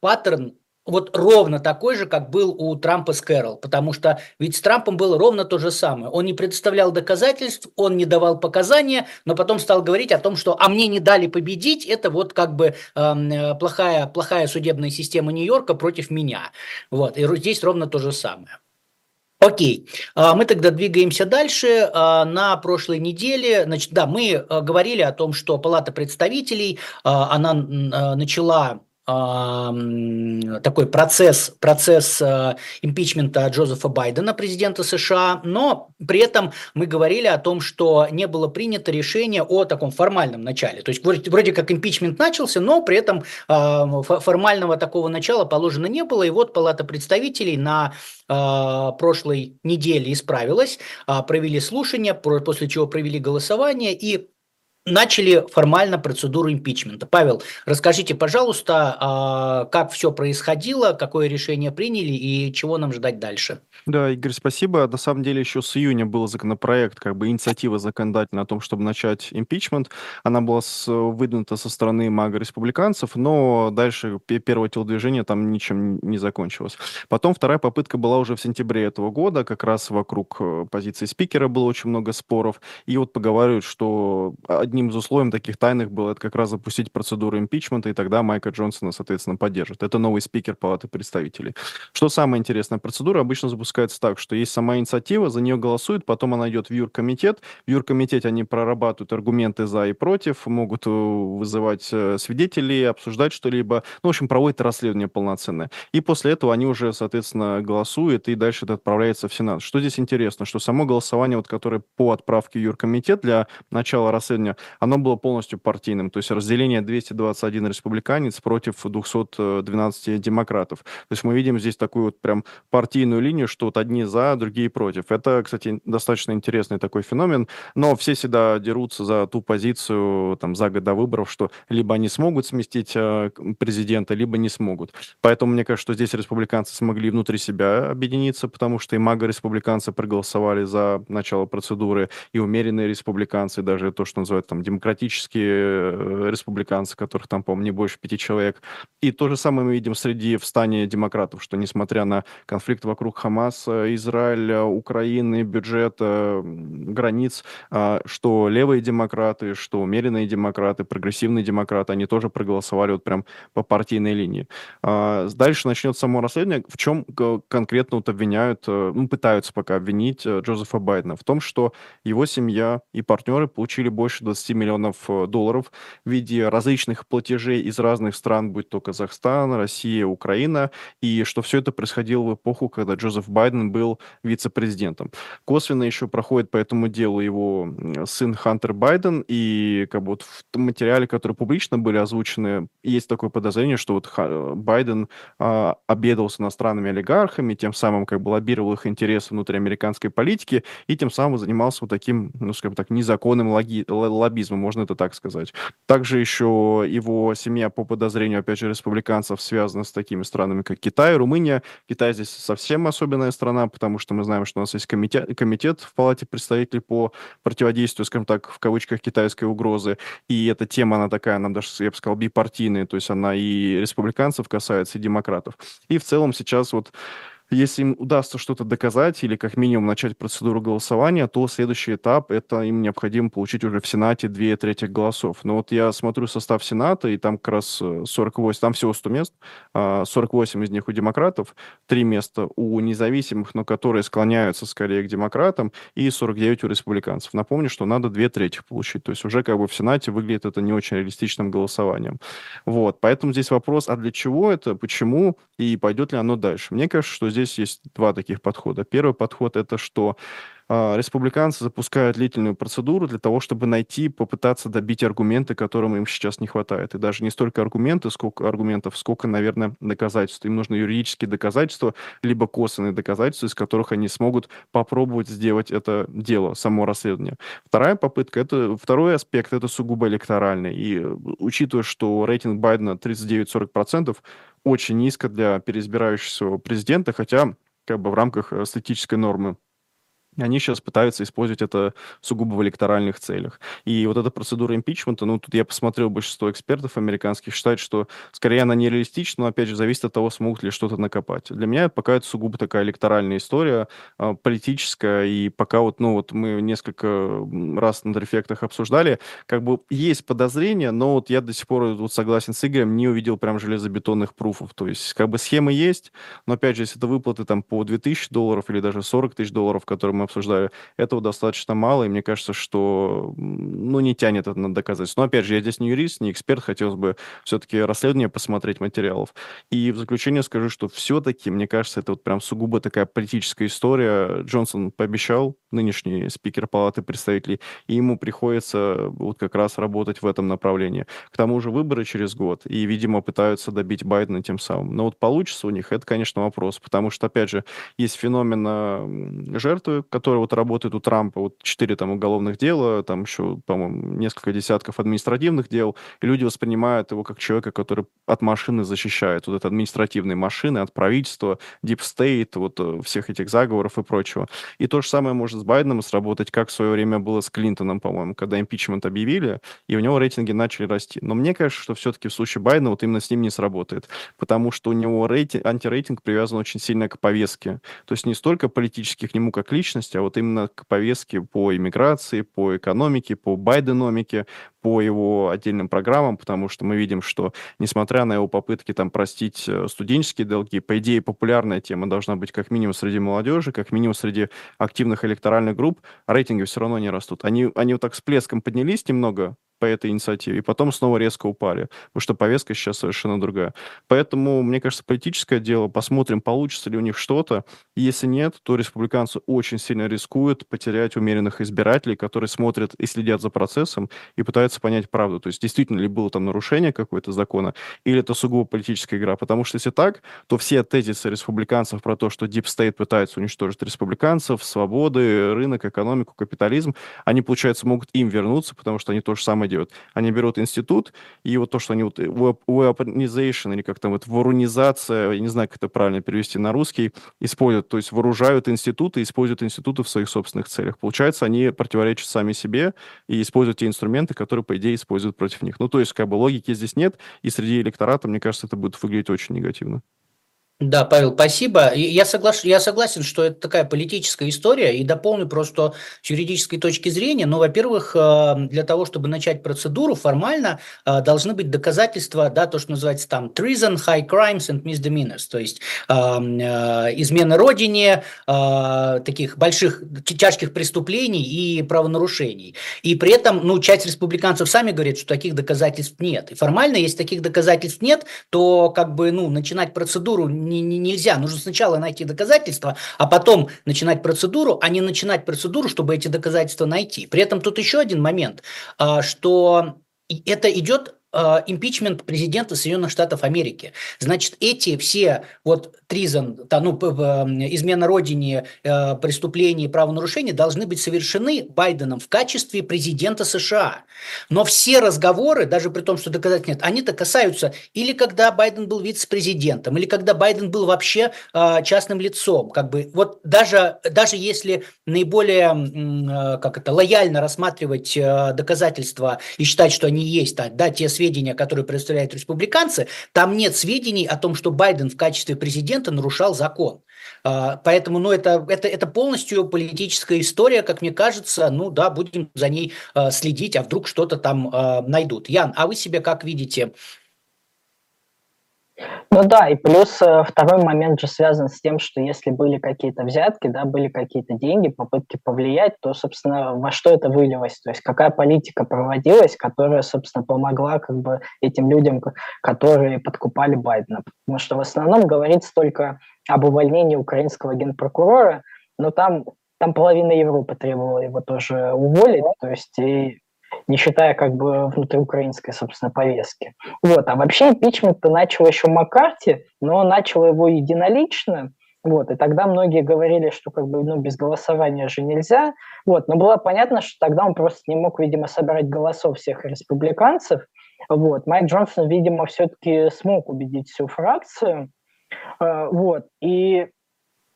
паттерн вот ровно такой же, как был у Трампа с Кэрол, потому что ведь с Трампом было ровно то же самое. Он не представлял доказательств, он не давал показания, но потом стал говорить о том, что «а мне не дали победить, это вот как бы э, плохая, плохая судебная система Нью-Йорка против меня». Вот, и здесь ровно то же самое. Окей, а, мы тогда двигаемся дальше. А, на прошлой неделе, значит, да, мы говорили о том, что Палата представителей, она начала такой процесс, процесс э, импичмента Джозефа Байдена, президента США, но при этом мы говорили о том, что не было принято решение о таком формальном начале. То есть вроде, вроде как импичмент начался, но при этом э, формального такого начала положено не было. И вот Палата представителей на э, прошлой неделе исправилась, провели слушания, после чего провели голосование и начали формально процедуру импичмента. Павел, расскажите, пожалуйста, а, как все происходило, какое решение приняли и чего нам ждать дальше? Да, Игорь, спасибо. На самом деле еще с июня был законопроект, как бы инициатива законодательная о том, чтобы начать импичмент. Она была выдвинута со стороны мага-республиканцев, но дальше первое телодвижение там ничем не закончилось. Потом вторая попытка была уже в сентябре этого года, как раз вокруг э, позиции спикера было очень много споров. И вот поговаривают, что одним из условий таких тайных было это как раз запустить процедуру импичмента, и тогда Майка Джонсона, соответственно, поддержит. Это новый спикер Палаты представителей. Что самое интересное, процедура обычно запускается так, что есть сама инициатива, за нее голосуют, потом она идет в юркомитет. В юркомитете они прорабатывают аргументы за и против, могут э, вызывать э, свидетелей, обсуждать что-либо. Ну, в общем, проводят расследование полноценное. И после этого они уже, соответственно, голосуют, и дальше это отправляется в Сенат. Что здесь интересно, что само голосование, вот, которое по отправке в юркомитет для начала расследования, оно было полностью партийным, то есть разделение 221 республиканец против 212 демократов. То есть мы видим здесь такую вот прям партийную линию, что вот одни за, другие против. Это, кстати, достаточно интересный такой феномен, но все всегда дерутся за ту позицию там за год до выборов, что либо они смогут сместить э, президента, либо не смогут. Поэтому мне кажется, что здесь республиканцы смогли внутри себя объединиться, потому что и мага-республиканцы проголосовали за начало процедуры, и умеренные республиканцы, даже то, что называют там демократические э, республиканцы, которых там, по-моему, не больше пяти человек. И то же самое мы видим среди встания демократов, что несмотря на конфликт вокруг Хамаса, Израиля, Украины, бюджета, границ, что левые демократы, что умеренные демократы, прогрессивные демократы, они тоже проголосовали вот прям по партийной линии. А, дальше начнется само расследование. В чем конкретно вот обвиняют, э, ну, пытаются пока обвинить э, Джозефа Байдена? В том, что его семья и партнеры получили больше 20 20 миллионов э, долларов в виде различных платежей из разных стран, будь то Казахстан, Россия, Украина, и что все это происходило в эпоху, когда Джозеф Байден был вице-президентом. Косвенно еще проходит по этому делу его сын Хантер Байден, и как бы вот в материале, которые публично были озвучены, есть такое подозрение, что вот Байден а, обедал с иностранными олигархами, тем самым как бы лоббировал их интересы внутри американской политики, и тем самым занимался вот таким, ну, скажем так, незаконным логи- лоббированием лоббизма, можно это так сказать. Также еще его семья, по подозрению, опять же, республиканцев, связана с такими странами, как Китай, Румыния. Китай здесь совсем особенная страна, потому что мы знаем, что у нас есть комитет, комитет в Палате представителей по противодействию, скажем так, в кавычках, китайской угрозы. И эта тема, она такая, она даже, я бы сказал, бипартийная, то есть она и республиканцев касается, и демократов. И в целом сейчас вот если им удастся что-то доказать или как минимум начать процедуру голосования, то следующий этап – это им необходимо получить уже в Сенате две трети голосов. Но вот я смотрю состав Сената, и там как раз 48, э, там всего 100 мест, 48 а из них у демократов, 3 места у независимых, но которые склоняются скорее к демократам, и 49 у республиканцев. Напомню, что надо две трети получить. То есть уже как бы в Сенате выглядит это не очень реалистичным голосованием. Вот, поэтому здесь вопрос, а для чего это, почему, и пойдет ли оно дальше? Мне кажется, что здесь здесь есть два таких подхода. Первый подход это что а, республиканцы запускают длительную процедуру для того, чтобы найти, попытаться добить аргументы, которым им сейчас не хватает. И даже не столько аргументы, сколько аргументов, сколько, наверное, доказательств. Им нужны юридические доказательства, либо косвенные доказательства, из которых они смогут попробовать сделать это дело, само расследование. Вторая попытка, это второй аспект, это сугубо электоральный. И э, учитывая, что рейтинг Байдена 39-40%, очень низко для переизбирающегося президента, хотя как бы в рамках э, статической нормы они сейчас пытаются использовать это сугубо в электоральных целях. И вот эта процедура импичмента, ну, тут я посмотрел, большинство экспертов американских считают, что скорее она нереалистична, но, опять же, зависит от того, смогут ли что-то накопать. Для меня пока это сугубо такая электоральная история, а, политическая, и пока вот, ну, вот мы несколько раз на дефектах обсуждали, как бы есть подозрения, но вот я до сих пор вот согласен с Игорем, не увидел прям железобетонных пруфов. То есть, как бы схемы есть, но, опять же, если это выплаты там по 2000 долларов или даже 40 тысяч долларов, которые мы обсуждали, этого достаточно мало, и мне кажется, что ну, не тянет это на доказательство. Но, опять же, я здесь не юрист, не эксперт, хотелось бы все-таки расследование посмотреть материалов. И в заключение скажу, что все-таки, мне кажется, это вот прям сугубо такая политическая история. Джонсон пообещал, нынешний спикер Палаты представителей, и ему приходится вот как раз работать в этом направлении. К тому же выборы через год, и, видимо, пытаются добить Байдена тем самым. Но вот получится у них, это, конечно, вопрос, потому что, опять же, есть феномен жертвы, которые вот работают у Трампа, вот четыре там уголовных дела, там еще, по-моему, несколько десятков административных дел, и люди воспринимают его как человека, который от машины защищает, вот от административной машины, от правительства, Deep State, вот э, всех этих заговоров и прочего. И то же самое может с Байденом сработать, как в свое время было с Клинтоном, по-моему, когда импичмент объявили, и у него рейтинги начали расти. Но мне кажется, что все-таки в случае Байдена вот именно с ним не сработает, потому что у него рейтинг, антирейтинг привязан очень сильно к повестке. То есть не столько политически к нему как личности, а вот именно к повестке по иммиграции, по экономике, по байденомике, по его отдельным программам, потому что мы видим, что, несмотря на его попытки там простить э, студенческие долги, по идее популярная тема должна быть как минимум среди молодежи, как минимум среди активных электоральных групп, рейтинги все равно не растут. Они, они вот так с плеском поднялись немного по этой инициативе, и потом снова резко упали, потому что повестка сейчас совершенно другая. Поэтому, мне кажется, политическое дело, посмотрим, получится ли у них что-то. Если нет, то республиканцы очень сильно рискуют потерять умеренных избирателей, которые смотрят и следят за процессом и пытаются понять правду. То есть действительно ли было там нарушение какое-то закона, или это сугубо политическая игра. Потому что если так, то все тезисы республиканцев про то, что Deep State пытается уничтожить республиканцев, свободы, рынок, экономику, капитализм, они, получается, могут им вернуться, потому что они то же самое делают. Они берут институт, и вот то, что они вот weaponization, или как там вот ворунизация, я не знаю, как это правильно перевести на русский, используют, то есть вооружают институты, используют институты в своих собственных целях. Получается, они противоречат сами себе и используют те инструменты, которые, по идее, используют против них. Ну, то есть, как бы логики здесь нет, и среди электората, мне кажется, это будет выглядеть очень негативно. Да, Павел, спасибо. Я, соглаш... я согласен, что это такая политическая история, и дополню просто с юридической точки зрения. Ну, во-первых, э, для того, чтобы начать процедуру, формально э, должны быть доказательства, да, то, что называется там treason, high crimes and misdemeanors, то есть э, измена родине, таких больших, тяжких преступлений и правонарушений. И при этом, ну, часть республиканцев сами говорят, что таких доказательств нет. И формально, если таких доказательств нет, то как бы, ну, начинать процедуру не, не, нельзя. Нужно сначала найти доказательства, а потом начинать процедуру, а не начинать процедуру, чтобы эти доказательства найти. При этом тут еще один момент, а, что это идет импичмент президента Соединенных Штатов Америки. Значит, эти все вот тризон, ну, измена родине, э, преступления и правонарушения должны быть совершены Байденом в качестве президента США. Но все разговоры, даже при том, что доказательств нет, они-то касаются или когда Байден был вице-президентом, или когда Байден был вообще э, частным лицом. Как бы, вот даже, даже если наиболее, э, как это, лояльно рассматривать э, доказательства и считать, что они есть, да, те сведения, которые представляют республиканцы, там нет сведений о том, что Байден в качестве президента нарушал закон. А, поэтому, ну, это, это, это полностью политическая история, как мне кажется. Ну, да, будем за ней а, следить, а вдруг что-то там а, найдут. Ян, а вы себе как видите ну да, и плюс э, второй момент же связан с тем, что если были какие-то взятки, да, были какие-то деньги, попытки повлиять, то, собственно, во что это вылилось? То есть какая политика проводилась, которая, собственно, помогла как бы этим людям, которые подкупали Байдена? Потому что в основном говорится только об увольнении украинского генпрокурора, но там, там половина Европы требовала его тоже уволить, то есть и не считая как бы внутриукраинской, собственно, повестки. Вот. А вообще импичмент начал еще Маккарти, но начал его единолично, вот, и тогда многие говорили, что как бы ну, без голосования же нельзя. Вот, но было понятно, что тогда он просто не мог, видимо, собирать голосов всех республиканцев. Вот. Майк Джонсон, видимо, все-таки смог убедить всю фракцию. Э, вот. И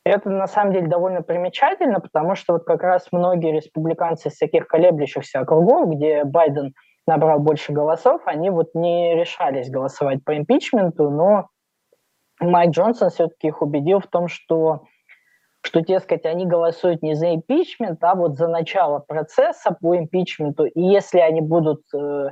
это на самом деле довольно примечательно, потому что вот как раз многие республиканцы из таких колеблющихся округов, где Байден набрал больше голосов, они вот не решались голосовать по импичменту, но Майк Джонсон все-таки их убедил в том, что что, дескать, они голосуют не за импичмент, а вот за начало процесса по импичменту. И если они будут э,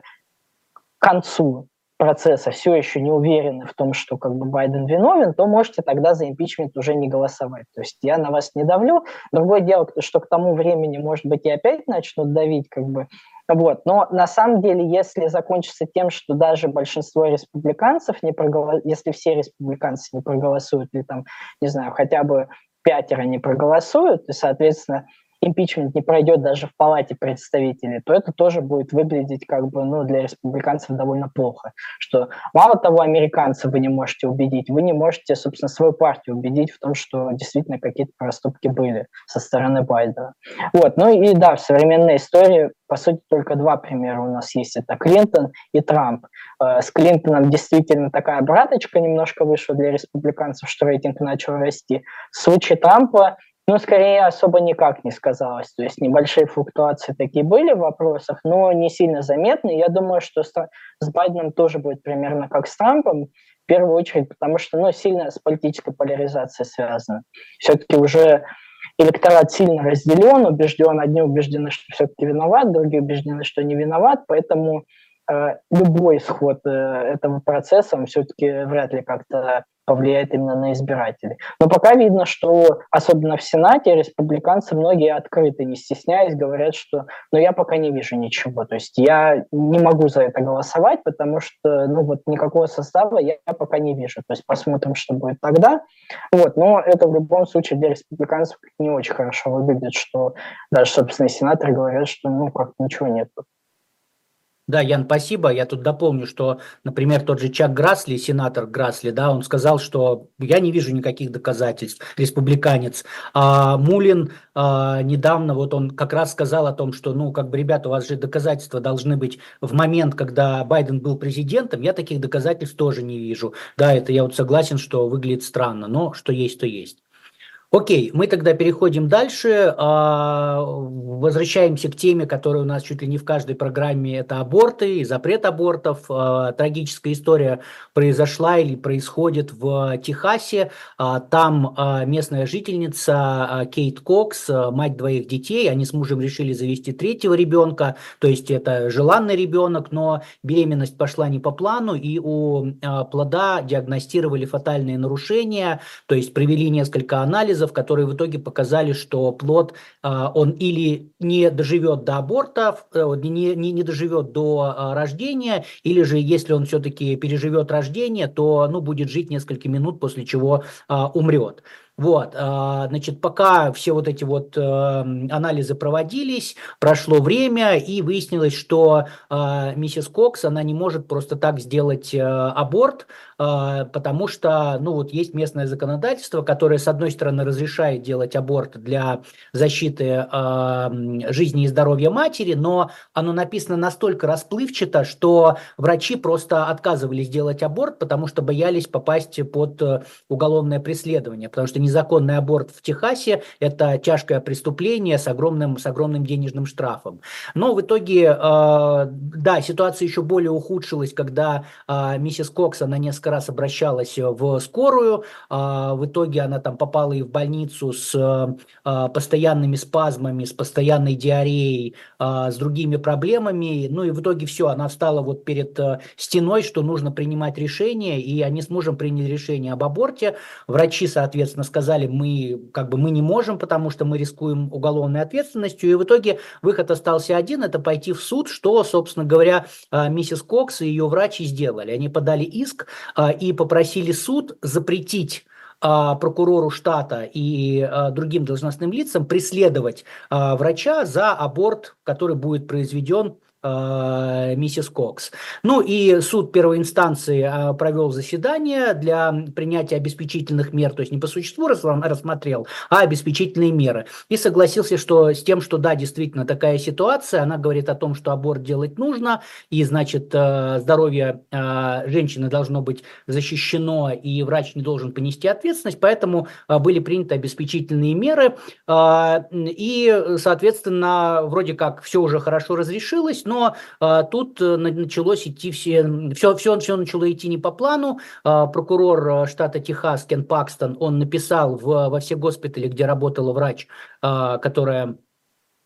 к концу процесса все еще не уверены в том, что как бы Байден виновен, то можете тогда за импичмент уже не голосовать. То есть я на вас не давлю. Другое дело, что к тому времени, может быть, и опять начнут давить, как бы, вот. Но на самом деле, если закончится тем, что даже большинство республиканцев не проголосуют, если все республиканцы не проголосуют, или там, не знаю, хотя бы пятеро не проголосуют, и, соответственно, импичмент не пройдет даже в палате представителей, то это тоже будет выглядеть как бы ну, для республиканцев довольно плохо. Что мало того, американцев вы не можете убедить, вы не можете, собственно, свою партию убедить в том, что действительно какие-то проступки были со стороны Байдена. Вот. Ну и да, в современной истории, по сути, только два примера у нас есть. Это Клинтон и Трамп. Э, с Клинтоном действительно такая браточка немножко вышла для республиканцев, что рейтинг начал расти. В случае Трампа ну, скорее, особо никак не сказалось. То есть небольшие флуктуации такие были в вопросах, но не сильно заметные. Я думаю, что с Байденом тоже будет примерно как с Трампом, в первую очередь, потому что ну, сильно с политической поляризацией связано. Все-таки уже электорат сильно разделен, убежден, одни убеждены, что все-таки виноват, другие убеждены, что не виноват, поэтому э, любой исход э, этого процесса, он все-таки вряд ли как-то повлияет именно на избирателей. Но пока видно, что особенно в Сенате республиканцы многие открыто, не стесняясь, говорят, что ну я пока не вижу ничего. То есть я не могу за это голосовать, потому что ну вот никакого состава я, пока не вижу. То есть посмотрим, что будет тогда. Вот, но это в любом случае для республиканцев не очень хорошо выглядит, что даже, собственно, сенаторы говорят, что ну как ничего нет. Да, Ян, спасибо. Я тут дополню, что, например, тот же Чак Грасли, сенатор Грасли, да, он сказал, что я не вижу никаких доказательств, республиканец. А Мулин а, недавно, вот он как раз сказал о том, что, ну, как бы, ребята, у вас же доказательства должны быть в момент, когда Байден был президентом. Я таких доказательств тоже не вижу. Да, это я вот согласен, что выглядит странно, но что есть, то есть. Окей, мы тогда переходим дальше, а, возвращаемся к теме, которая у нас чуть ли не в каждой программе, это аборты и запрет абортов. А, трагическая история произошла или происходит в Техасе. А, там местная жительница Кейт Кокс, мать двоих детей, они с мужем решили завести третьего ребенка, то есть это желанный ребенок, но беременность пошла не по плану, и у плода диагностировали фатальные нарушения, то есть провели несколько анализов, анализов, которые в итоге показали, что плод, а, он или не доживет до аборта, э, не, не, не доживет до а, рождения, или же если он все-таки переживет рождение, то ну, будет жить несколько минут, после чего а, умрет. Вот, значит, пока все вот эти вот анализы проводились, прошло время, и выяснилось, что миссис Кокс, она не может просто так сделать аборт, потому что, ну, вот есть местное законодательство, которое, с одной стороны, разрешает делать аборт для защиты жизни и здоровья матери, но оно написано настолько расплывчато, что врачи просто отказывались делать аборт, потому что боялись попасть под э, уголовное преследование, потому что незаконный аборт в Техасе – это тяжкое преступление с огромным, с огромным денежным штрафом. Но в итоге, э, да, ситуация еще более ухудшилась, когда э, миссис Кокс, она несколько раз обращалась в скорую, в итоге она там попала и в больницу с постоянными спазмами, с постоянной диареей, с другими проблемами, ну и в итоге все, она встала вот перед стеной, что нужно принимать решение, и они с мужем приняли решение об аборте. Врачи, соответственно, сказали, мы как бы мы не можем, потому что мы рискуем уголовной ответственностью. И в итоге выход остался один, это пойти в суд, что, собственно говоря, а, миссис Кокс и ее врачи сделали. Они подали иск а, и попросили суд запретить а, прокурору штата и другим должностным лицам преследовать врача за аборт, который будет произведен миссис Кокс. Ну и суд первой инстанции э, провел заседание для принятия обеспечительных мер, то есть не по существу рассмотрел, а обеспечительные меры. И согласился что, с тем, что да, действительно такая ситуация, она говорит о том, что аборт делать нужно, и значит э, здоровье женщины должно быть защищено, и врач не должен понести ответственность, поэтому были приняты обеспечительные меры, и, соответственно, вроде как все уже хорошо разрешилось, но но а, тут э, началось идти все, все, все, все начало идти не по плану. А, прокурор э, штата Техас Кен Пакстон, он написал в, во все госпитали, где работала врач, а, которая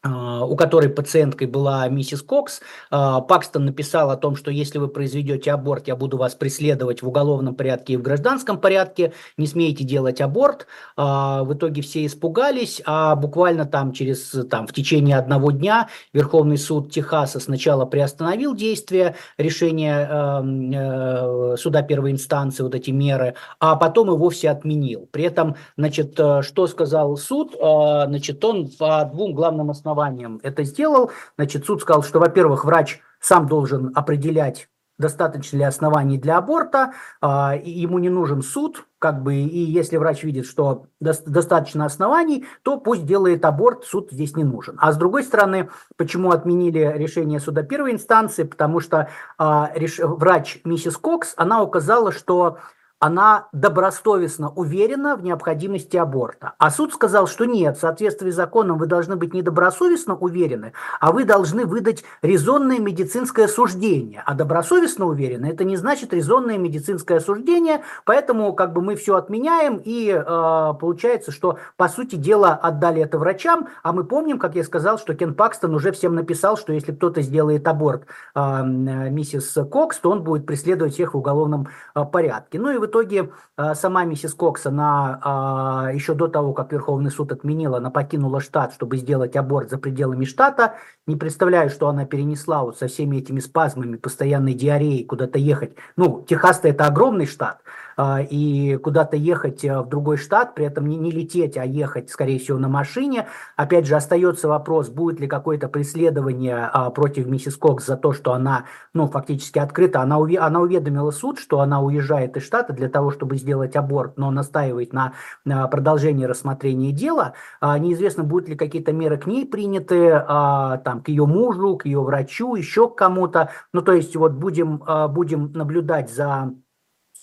у которой пациенткой была миссис Кокс, а, Пакстон написал о том, что если вы произведете аборт, я буду вас преследовать в уголовном порядке и в гражданском порядке, не смеете делать аборт. А, в итоге все испугались, а буквально там через, там, в течение одного дня Верховный суд Техаса сначала приостановил действие решения э, суда первой инстанции, вот эти меры, а потом и вовсе отменил. При этом, значит, э, что сказал суд? Значит, он по двум главным основаниям основанием это сделал. Значит, суд сказал, что, во-первых, врач сам должен определять, достаточно ли оснований для аборта, а, ему не нужен суд, как бы, и если врач видит, что достаточно оснований, то пусть делает аборт, суд здесь не нужен. А с другой стороны, почему отменили решение суда первой инстанции, потому что а, врач миссис Кокс, она указала, что она добросовестно уверена в необходимости аборта. А суд сказал, что нет, в соответствии с законом вы должны быть не добросовестно уверены, а вы должны выдать резонное медицинское суждение. А добросовестно уверены – это не значит резонное медицинское суждение, поэтому как бы мы все отменяем, и э, получается, что по сути дела отдали это врачам, а мы помним, как я сказал, что Кен Пакстон уже всем написал, что если кто-то сделает аборт э, миссис Кокс, то он будет преследовать всех в уголовном э, порядке. Ну и в итоге э, сама миссис Кокс, она а, еще до того, как Верховный суд отменил, она покинула штат, чтобы сделать аборт за пределами штата. Не представляю, что она перенесла вот со всеми этими спазмами, постоянной диареей куда-то ехать. Ну, Техас-то это огромный штат. А, и куда-то ехать э, в другой штат, при этом не, не лететь, а ехать, скорее всего, на машине. Опять же, остается вопрос, будет ли какое-то преследование а, против миссис Кокс за то, что она, ну, фактически открыта. Она, уве, она уведомила суд, что она уезжает из штата для того, чтобы сделать аборт, но настаивает на, на продолжении рассмотрения дела. А, неизвестно, будут ли какие-то меры к ней приняты, а, там, к ее мужу, к ее врачу, еще к кому-то. Ну, то есть, вот будем, а, будем наблюдать за а,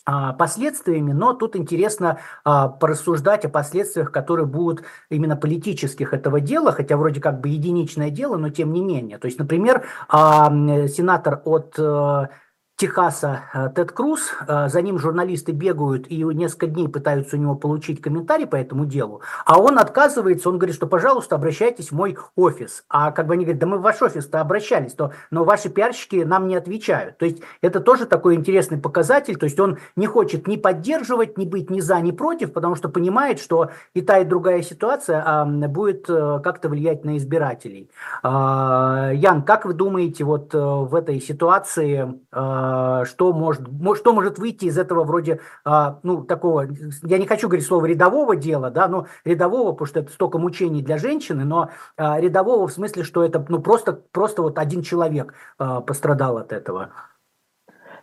последствиями, но тут интересно а, порассуждать о последствиях, которые будут именно политических этого дела, хотя вроде как бы единичное дело, но тем не менее. То есть, например, а, сенатор от э, Техаса э, Тед Круз, э, за ним журналисты бегают и несколько дней пытаются у него получить комментарий по этому делу, а он отказывается, он говорит, что, пожалуйста, обращайтесь в мой офис. А как бы они говорят, да мы в ваш офис-то обращались, то, но ваши пиарщики нам не отвечают. То есть это тоже такой интересный показатель, то есть он не хочет ни поддерживать, ни быть ни за, ни против, потому что понимает, что и та, и другая ситуация а, будет а, как-то влиять на избирателей. А, Ян, как вы думаете, вот в этой ситуации что может, что может выйти из этого вроде, а, ну, такого, я не хочу говорить слово рядового дела, да, но рядового, потому что это столько мучений для женщины, но а, рядового в смысле, что это, ну, просто, просто вот один человек пострадал от этого.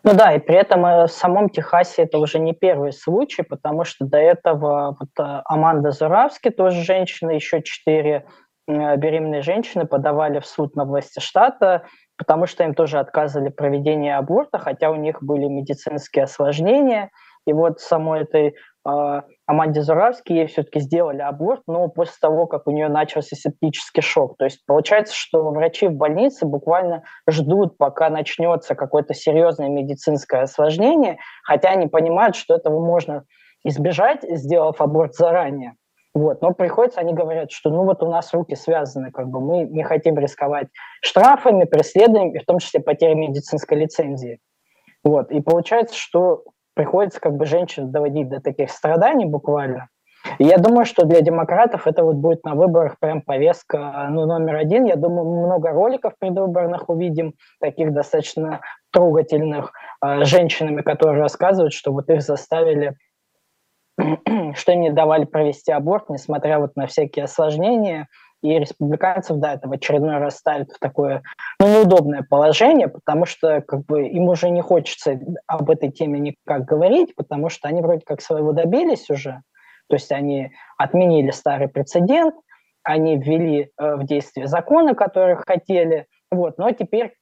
Ну да, и при этом э, в самом Техасе это уже не первый случай, потому что до этого вот э, Аманда Зуравски, тоже женщина, еще четыре э, беременные женщины подавали в суд на власти штата, потому что им тоже отказывали проведение аборта, хотя у них были медицинские осложнения. И вот самой этой э, Аманде Зуравски ей все-таки сделали аборт, но после того, как у нее начался септический шок. То есть получается, что врачи в больнице буквально ждут, пока начнется какое-то серьезное медицинское осложнение, хотя они понимают, что этого можно избежать, сделав аборт заранее. Вот. Но приходится, они говорят, что ну вот у нас руки связаны, как бы мы не хотим рисковать штрафами, преследованием, и в том числе потерей медицинской лицензии. Вот. И получается, что приходится как бы женщин доводить до таких страданий буквально. И я думаю, что для демократов это вот будет на выборах прям повестка ну, номер один. Я думаю, много роликов предвыборных увидим, таких достаточно трогательных, э, женщинами, которые рассказывают, что вот их заставили что им не давали провести аборт, несмотря вот на всякие осложнения. И республиканцев, да, это в очередной раз ставит в такое ну, неудобное положение, потому что как бы им уже не хочется об этой теме никак говорить, потому что они вроде как своего добились уже. То есть они отменили старый прецедент, они ввели э, в действие законы, которые хотели, вот, но теперь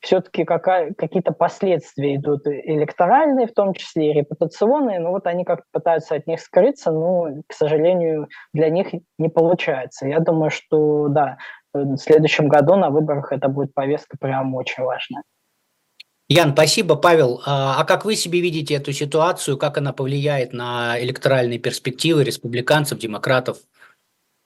все-таки какие-то последствия идут электоральные, в том числе и репутационные, но вот они как-то пытаются от них скрыться, но, к сожалению, для них не получается. Я думаю, что, да, в следующем году на выборах это будет повестка прям очень важная. Ян, спасибо. Павел, а, а как вы себе видите эту ситуацию, как она повлияет на электоральные перспективы республиканцев, демократов?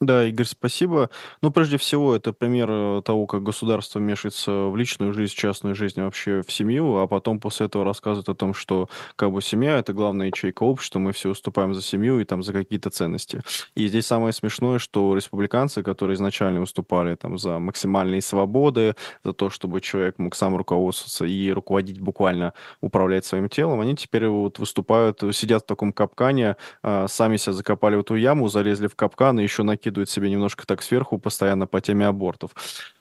Да, Игорь, спасибо. Ну, прежде всего, это пример э, того, как государство вмешивается в личную жизнь, частную жизнь, вообще в семью, а потом после этого рассказывает о том, что как бы семья– это главная ячейка общества, мы все уступаем за семью и там за какие-то ценности. И здесь самое смешное, что республиканцы, которые изначально выступали там за максимальные свободы, за то, чтобы человек мог сам руководствоваться и руководить буквально, управлять своим телом, они теперь вот выступают, сидят в таком капкане, а, сами себя закопали в эту яму, залезли в капкан и еще накидывают закидывает себе немножко так сверху постоянно по теме абортов.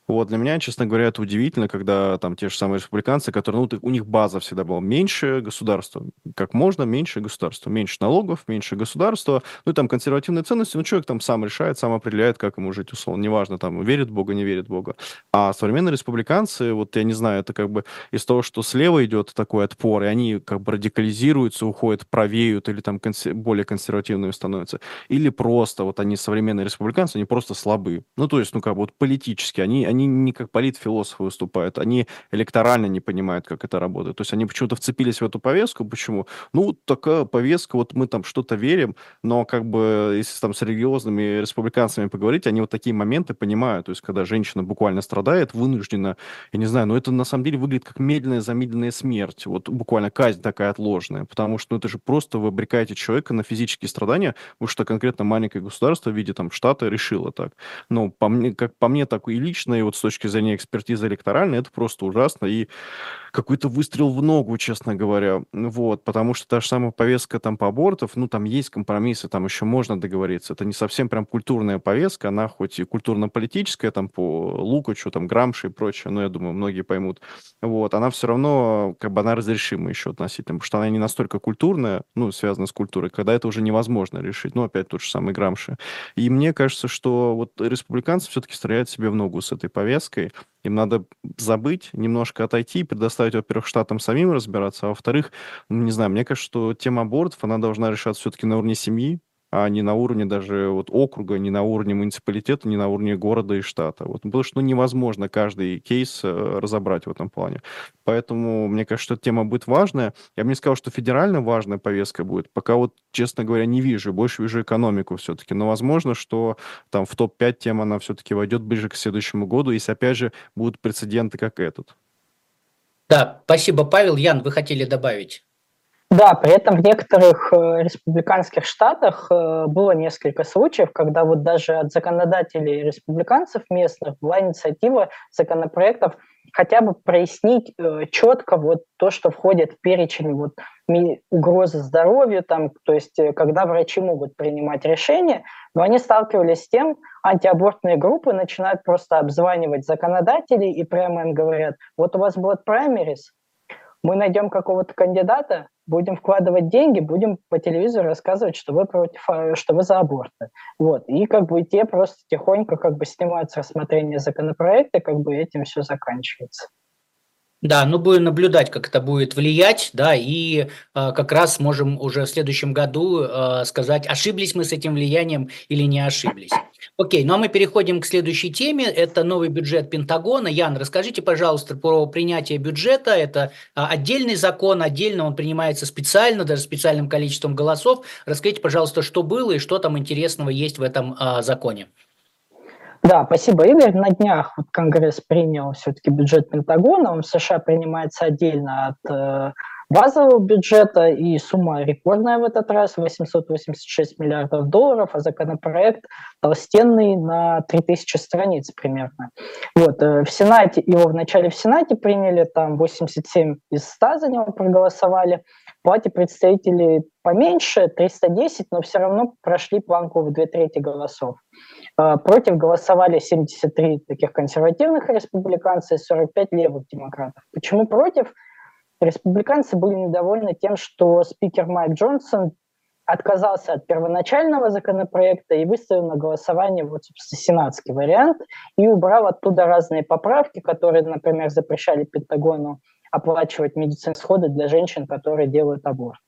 Вот, для меня, честно говоря, это удивительно, когда там те же самые республиканцы, которые, ну, у них база всегда была меньше государства, как можно меньше государства, меньше налогов, меньше государства, ну, и там консервативные ценности, ну, человек там сам решает, сам определяет, как ему жить, условно, неважно, там, верит в Бога, не верит в Бога. А современные республиканцы, вот, я не знаю, это как бы из того, что слева идет такой отпор, и они как бы радикализируются, уходят, правеют, или там консер... более консервативными становятся, или просто, вот они современные республиканцы, они просто слабы. Ну, то есть, ну, как бы вот политически, они они не как политфилософы выступают, они электорально не понимают, как это работает. То есть они почему-то вцепились в эту повестку. Почему? Ну, такая повестка, вот мы там что-то верим, но как бы если там с религиозными республиканцами поговорить, они вот такие моменты понимают. То есть когда женщина буквально страдает, вынуждена, я не знаю, но это на самом деле выглядит как медленная, замедленная смерть. Вот буквально казнь такая отложенная. Потому что ну, это же просто вы обрекаете человека на физические страдания, потому что конкретно маленькое государство в виде там штата решило так. Но по мне, как по мне, так и лично, и вот с точки зрения экспертизы электоральной, это просто ужасно. И какой-то выстрел в ногу, честно говоря. Вот, потому что та же самая повестка там по абортов, ну, там есть компромиссы, там еще можно договориться. Это не совсем прям культурная повестка, она хоть и культурно-политическая, там по Лукачу, там Грамши и прочее, но я думаю, многие поймут. Вот, она все равно, как бы, она разрешима еще относительно, потому что она не настолько культурная, ну, связана с культурой, когда это уже невозможно решить. Ну, опять тот же самый Грамши. И мне кажется, что вот республиканцы все-таки стреляют себе в ногу с этой повесткой. Им надо забыть, немножко отойти предоставить, во-первых, штатам самим разбираться, а во-вторых, ну, не знаю, мне кажется, что тема абортов, она должна решаться все-таки на уровне семьи, а не на уровне даже вот округа, не на уровне муниципалитета, не на уровне города и штата. Вот, потому что ну, невозможно каждый кейс э, разобрать в этом плане. Поэтому мне кажется, что эта тема будет важная. Я бы не сказал, что федерально важная повестка будет. Пока вот, честно говоря, не вижу. Больше вижу экономику все-таки. Но возможно, что там в топ-5 тема она все-таки войдет ближе к следующему году, если, опять же, будут прецеденты, как этот. Да, спасибо, Павел. Ян, вы хотели добавить? Да, при этом в некоторых э, республиканских штатах э, было несколько случаев, когда вот даже от законодателей республиканцев местных была инициатива законопроектов хотя бы прояснить э, четко вот то, что входит в перечень вот угрозы здоровью, там, то есть когда врачи могут принимать решения, но они сталкивались с тем, антиабортные группы начинают просто обзванивать законодателей и прямо им говорят, вот у вас будет праймерис, мы найдем какого-то кандидата, будем вкладывать деньги, будем по телевизору рассказывать, что вы против, а, что вы за аборты. Вот. И как бы те просто тихонько как бы снимают с рассмотрения законопроекта, как бы этим все заканчивается. Да, ну будем наблюдать, как это будет влиять, да, и э, как раз можем уже в следующем году э, сказать, ошиблись мы с этим влиянием или не ошиблись. Окей, ну а мы переходим к следующей теме. Это новый бюджет Пентагона. Ян, расскажите, пожалуйста, про принятие бюджета. Это а, отдельный закон, отдельно он принимается специально, даже специальным количеством голосов. Расскажите, пожалуйста, что было и что там интересного есть в этом а, законе. Да, спасибо, Игорь. На днях вот Конгресс принял все-таки бюджет Пентагона. Он в США принимается отдельно от э, базового бюджета, и сумма рекордная в этот раз – 886 миллиардов долларов, а законопроект толстенный на 3000 страниц примерно. Вот, э, в Сенате, его вначале в Сенате приняли, там 87 из 100 за него проголосовали, в Палате представителей поменьше, 310, но все равно прошли планку в две трети голосов. А, против голосовали 73 таких консервативных республиканцев и 45 левых демократов. Почему против? Республиканцы были недовольны тем, что спикер Майк Джонсон отказался от первоначального законопроекта и выставил на голосование вот, собственно, сенатский вариант и убрал оттуда разные поправки, которые, например, запрещали Пентагону оплачивать медицинские расходы для женщин, которые делают аборт.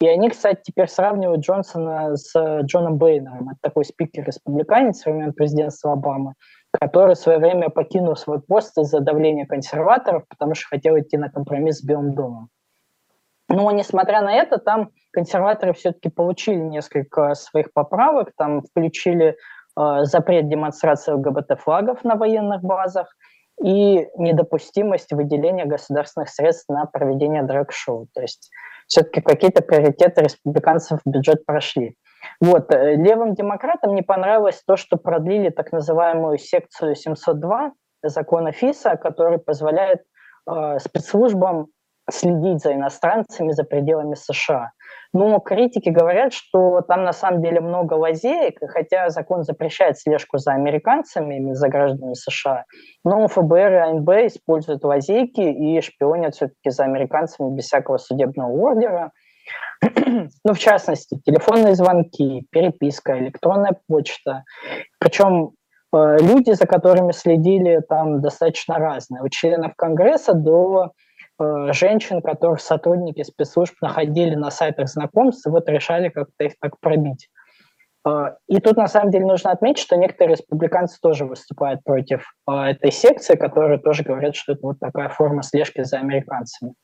И они, кстати, теперь сравнивают Джонсона с Джоном Бейнером. Это такой спикер-республиканец времен президентства Обамы, который в свое время покинул свой пост из-за давления консерваторов, потому что хотел идти на компромисс с Белым домом. Но, несмотря на это, там консерваторы все-таки получили несколько своих поправок, там включили э, запрет демонстрации ЛГБТ-флагов на военных базах и недопустимость выделения государственных средств на проведение драг-шоу. То есть все-таки какие-то приоритеты республиканцев в бюджет прошли. Вот. Э, левым демократам не понравилось то, что продлили так называемую секцию 702 закона ФИСа, который позволяет э, спецслужбам следить за иностранцами за пределами США. Но критики говорят, что там на самом деле много лазеек, хотя закон запрещает слежку за американцами, за гражданами США, но ФБР и АНБ используют лазейки и шпионят все-таки за американцами без всякого судебного ордера. ну, в частности, телефонные звонки, переписка, электронная почта. Причем э, люди, за которыми следили, там достаточно разные. От членов Конгресса до Э, женщин, которых сотрудники спецслужб находили на сайтах знакомств, и вот решали как-то их так пробить. Э, и тут на самом деле нужно отметить, что некоторые республиканцы тоже выступают против э, этой секции, которые тоже говорят, что это вот такая форма слежки за американцами.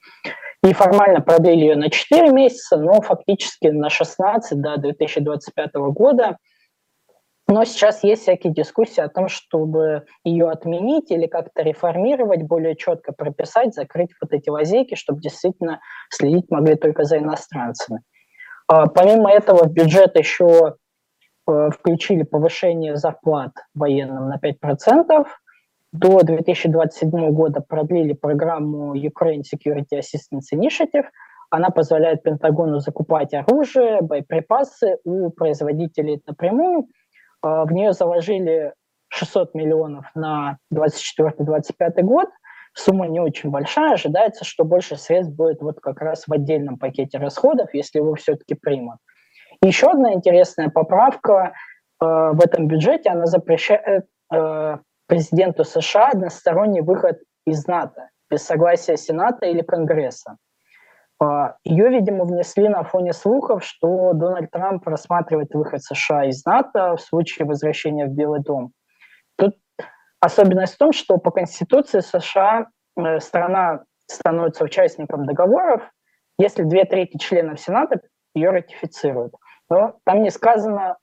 И формально продлили ее на 4 месяца, но фактически на 16 до 2025 года – но сейчас есть всякие дискуссии о том, чтобы ее отменить или как-то реформировать, более четко прописать, закрыть вот эти лазейки, чтобы действительно следить могли только за иностранцами. А, помимо этого в бюджет еще включили повышение зарплат военным на 5%. До 2027 года продлили программу Ukraine Security Assistance Initiative. Она позволяет Пентагону закупать оружие, боеприпасы у производителей напрямую – а, в нее заложили 600 миллионов на 24-25 год. Сумма не очень большая. Ожидается, что больше средств будет вот как раз в отдельном пакете расходов, если его все-таки примут. Еще одна интересная поправка э, в этом бюджете, она запрещает э, президенту США односторонний выход из НАТО без согласия Сената или Конгресса. А, Ее, видимо, внесли на фоне слухов, что Дональд Трамп рассматривает выход США из НАТО в случае возвращения в Белый дом. Тут особенность в том, что по Конституции США э, страна становится участником договоров, если две трети членов Сената ее ратифицируют. Но там не сказано,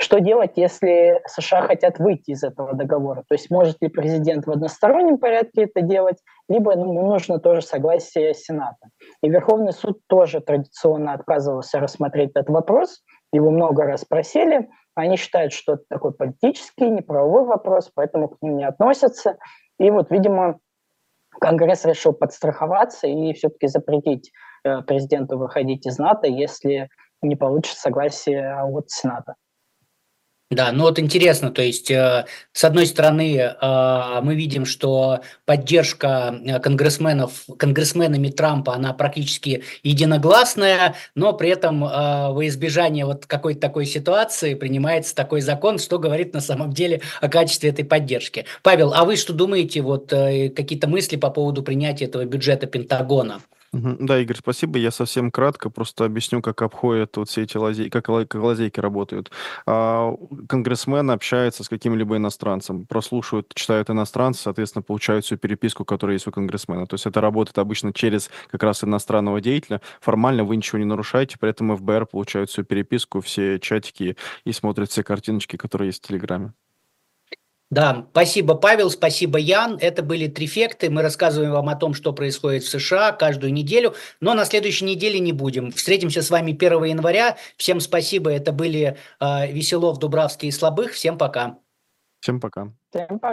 что делать, если США хотят выйти из этого договора? То есть может ли президент в одностороннем порядке это делать, либо ему нужно тоже согласие Сената. И Верховный суд тоже традиционно отказывался рассмотреть этот вопрос, его много раз просили, они считают, что это такой политический, неправовой вопрос, поэтому к ним не относятся. И вот, видимо, Конгресс решил подстраховаться и все-таки запретить э, президенту выходить из НАТО, если не получит согласие от Сената. Да, ну вот интересно, то есть, э, с одной стороны, э, мы видим, что поддержка э, конгрессменов, конгрессменами Трампа, она практически единогласная, но при этом во избежание вот какой-то такой ситуации принимается такой закон, что говорит на самом деле о качестве этой поддержки. Павел, а вы что думаете, вот какие-то мысли по поводу принятия этого бюджета Пентагона? Да, Игорь, спасибо. Я совсем кратко просто объясню, как обходят вот все эти лазейки, как, ла- как лазейки работают. А, конгрессмен общается с каким-либо иностранцем, прослушивают, читают иностранцы, соответственно, получают всю переписку, которая есть у конгрессмена. То есть это работает обычно через как раз иностранного деятеля. Формально вы ничего не нарушаете, при этом ФБР получают всю переписку, все чатики и смотрят все картиночки, которые есть в Телеграме. Да, спасибо, Павел, спасибо, Ян. Это были трифекты. Мы рассказываем вам о том, что происходит в США каждую неделю, но на следующей неделе не будем. Встретимся с вами 1 января. Всем спасибо. Это были э, Веселов, Дубравский и Слабых. Всем пока. Всем пока. Всем пока.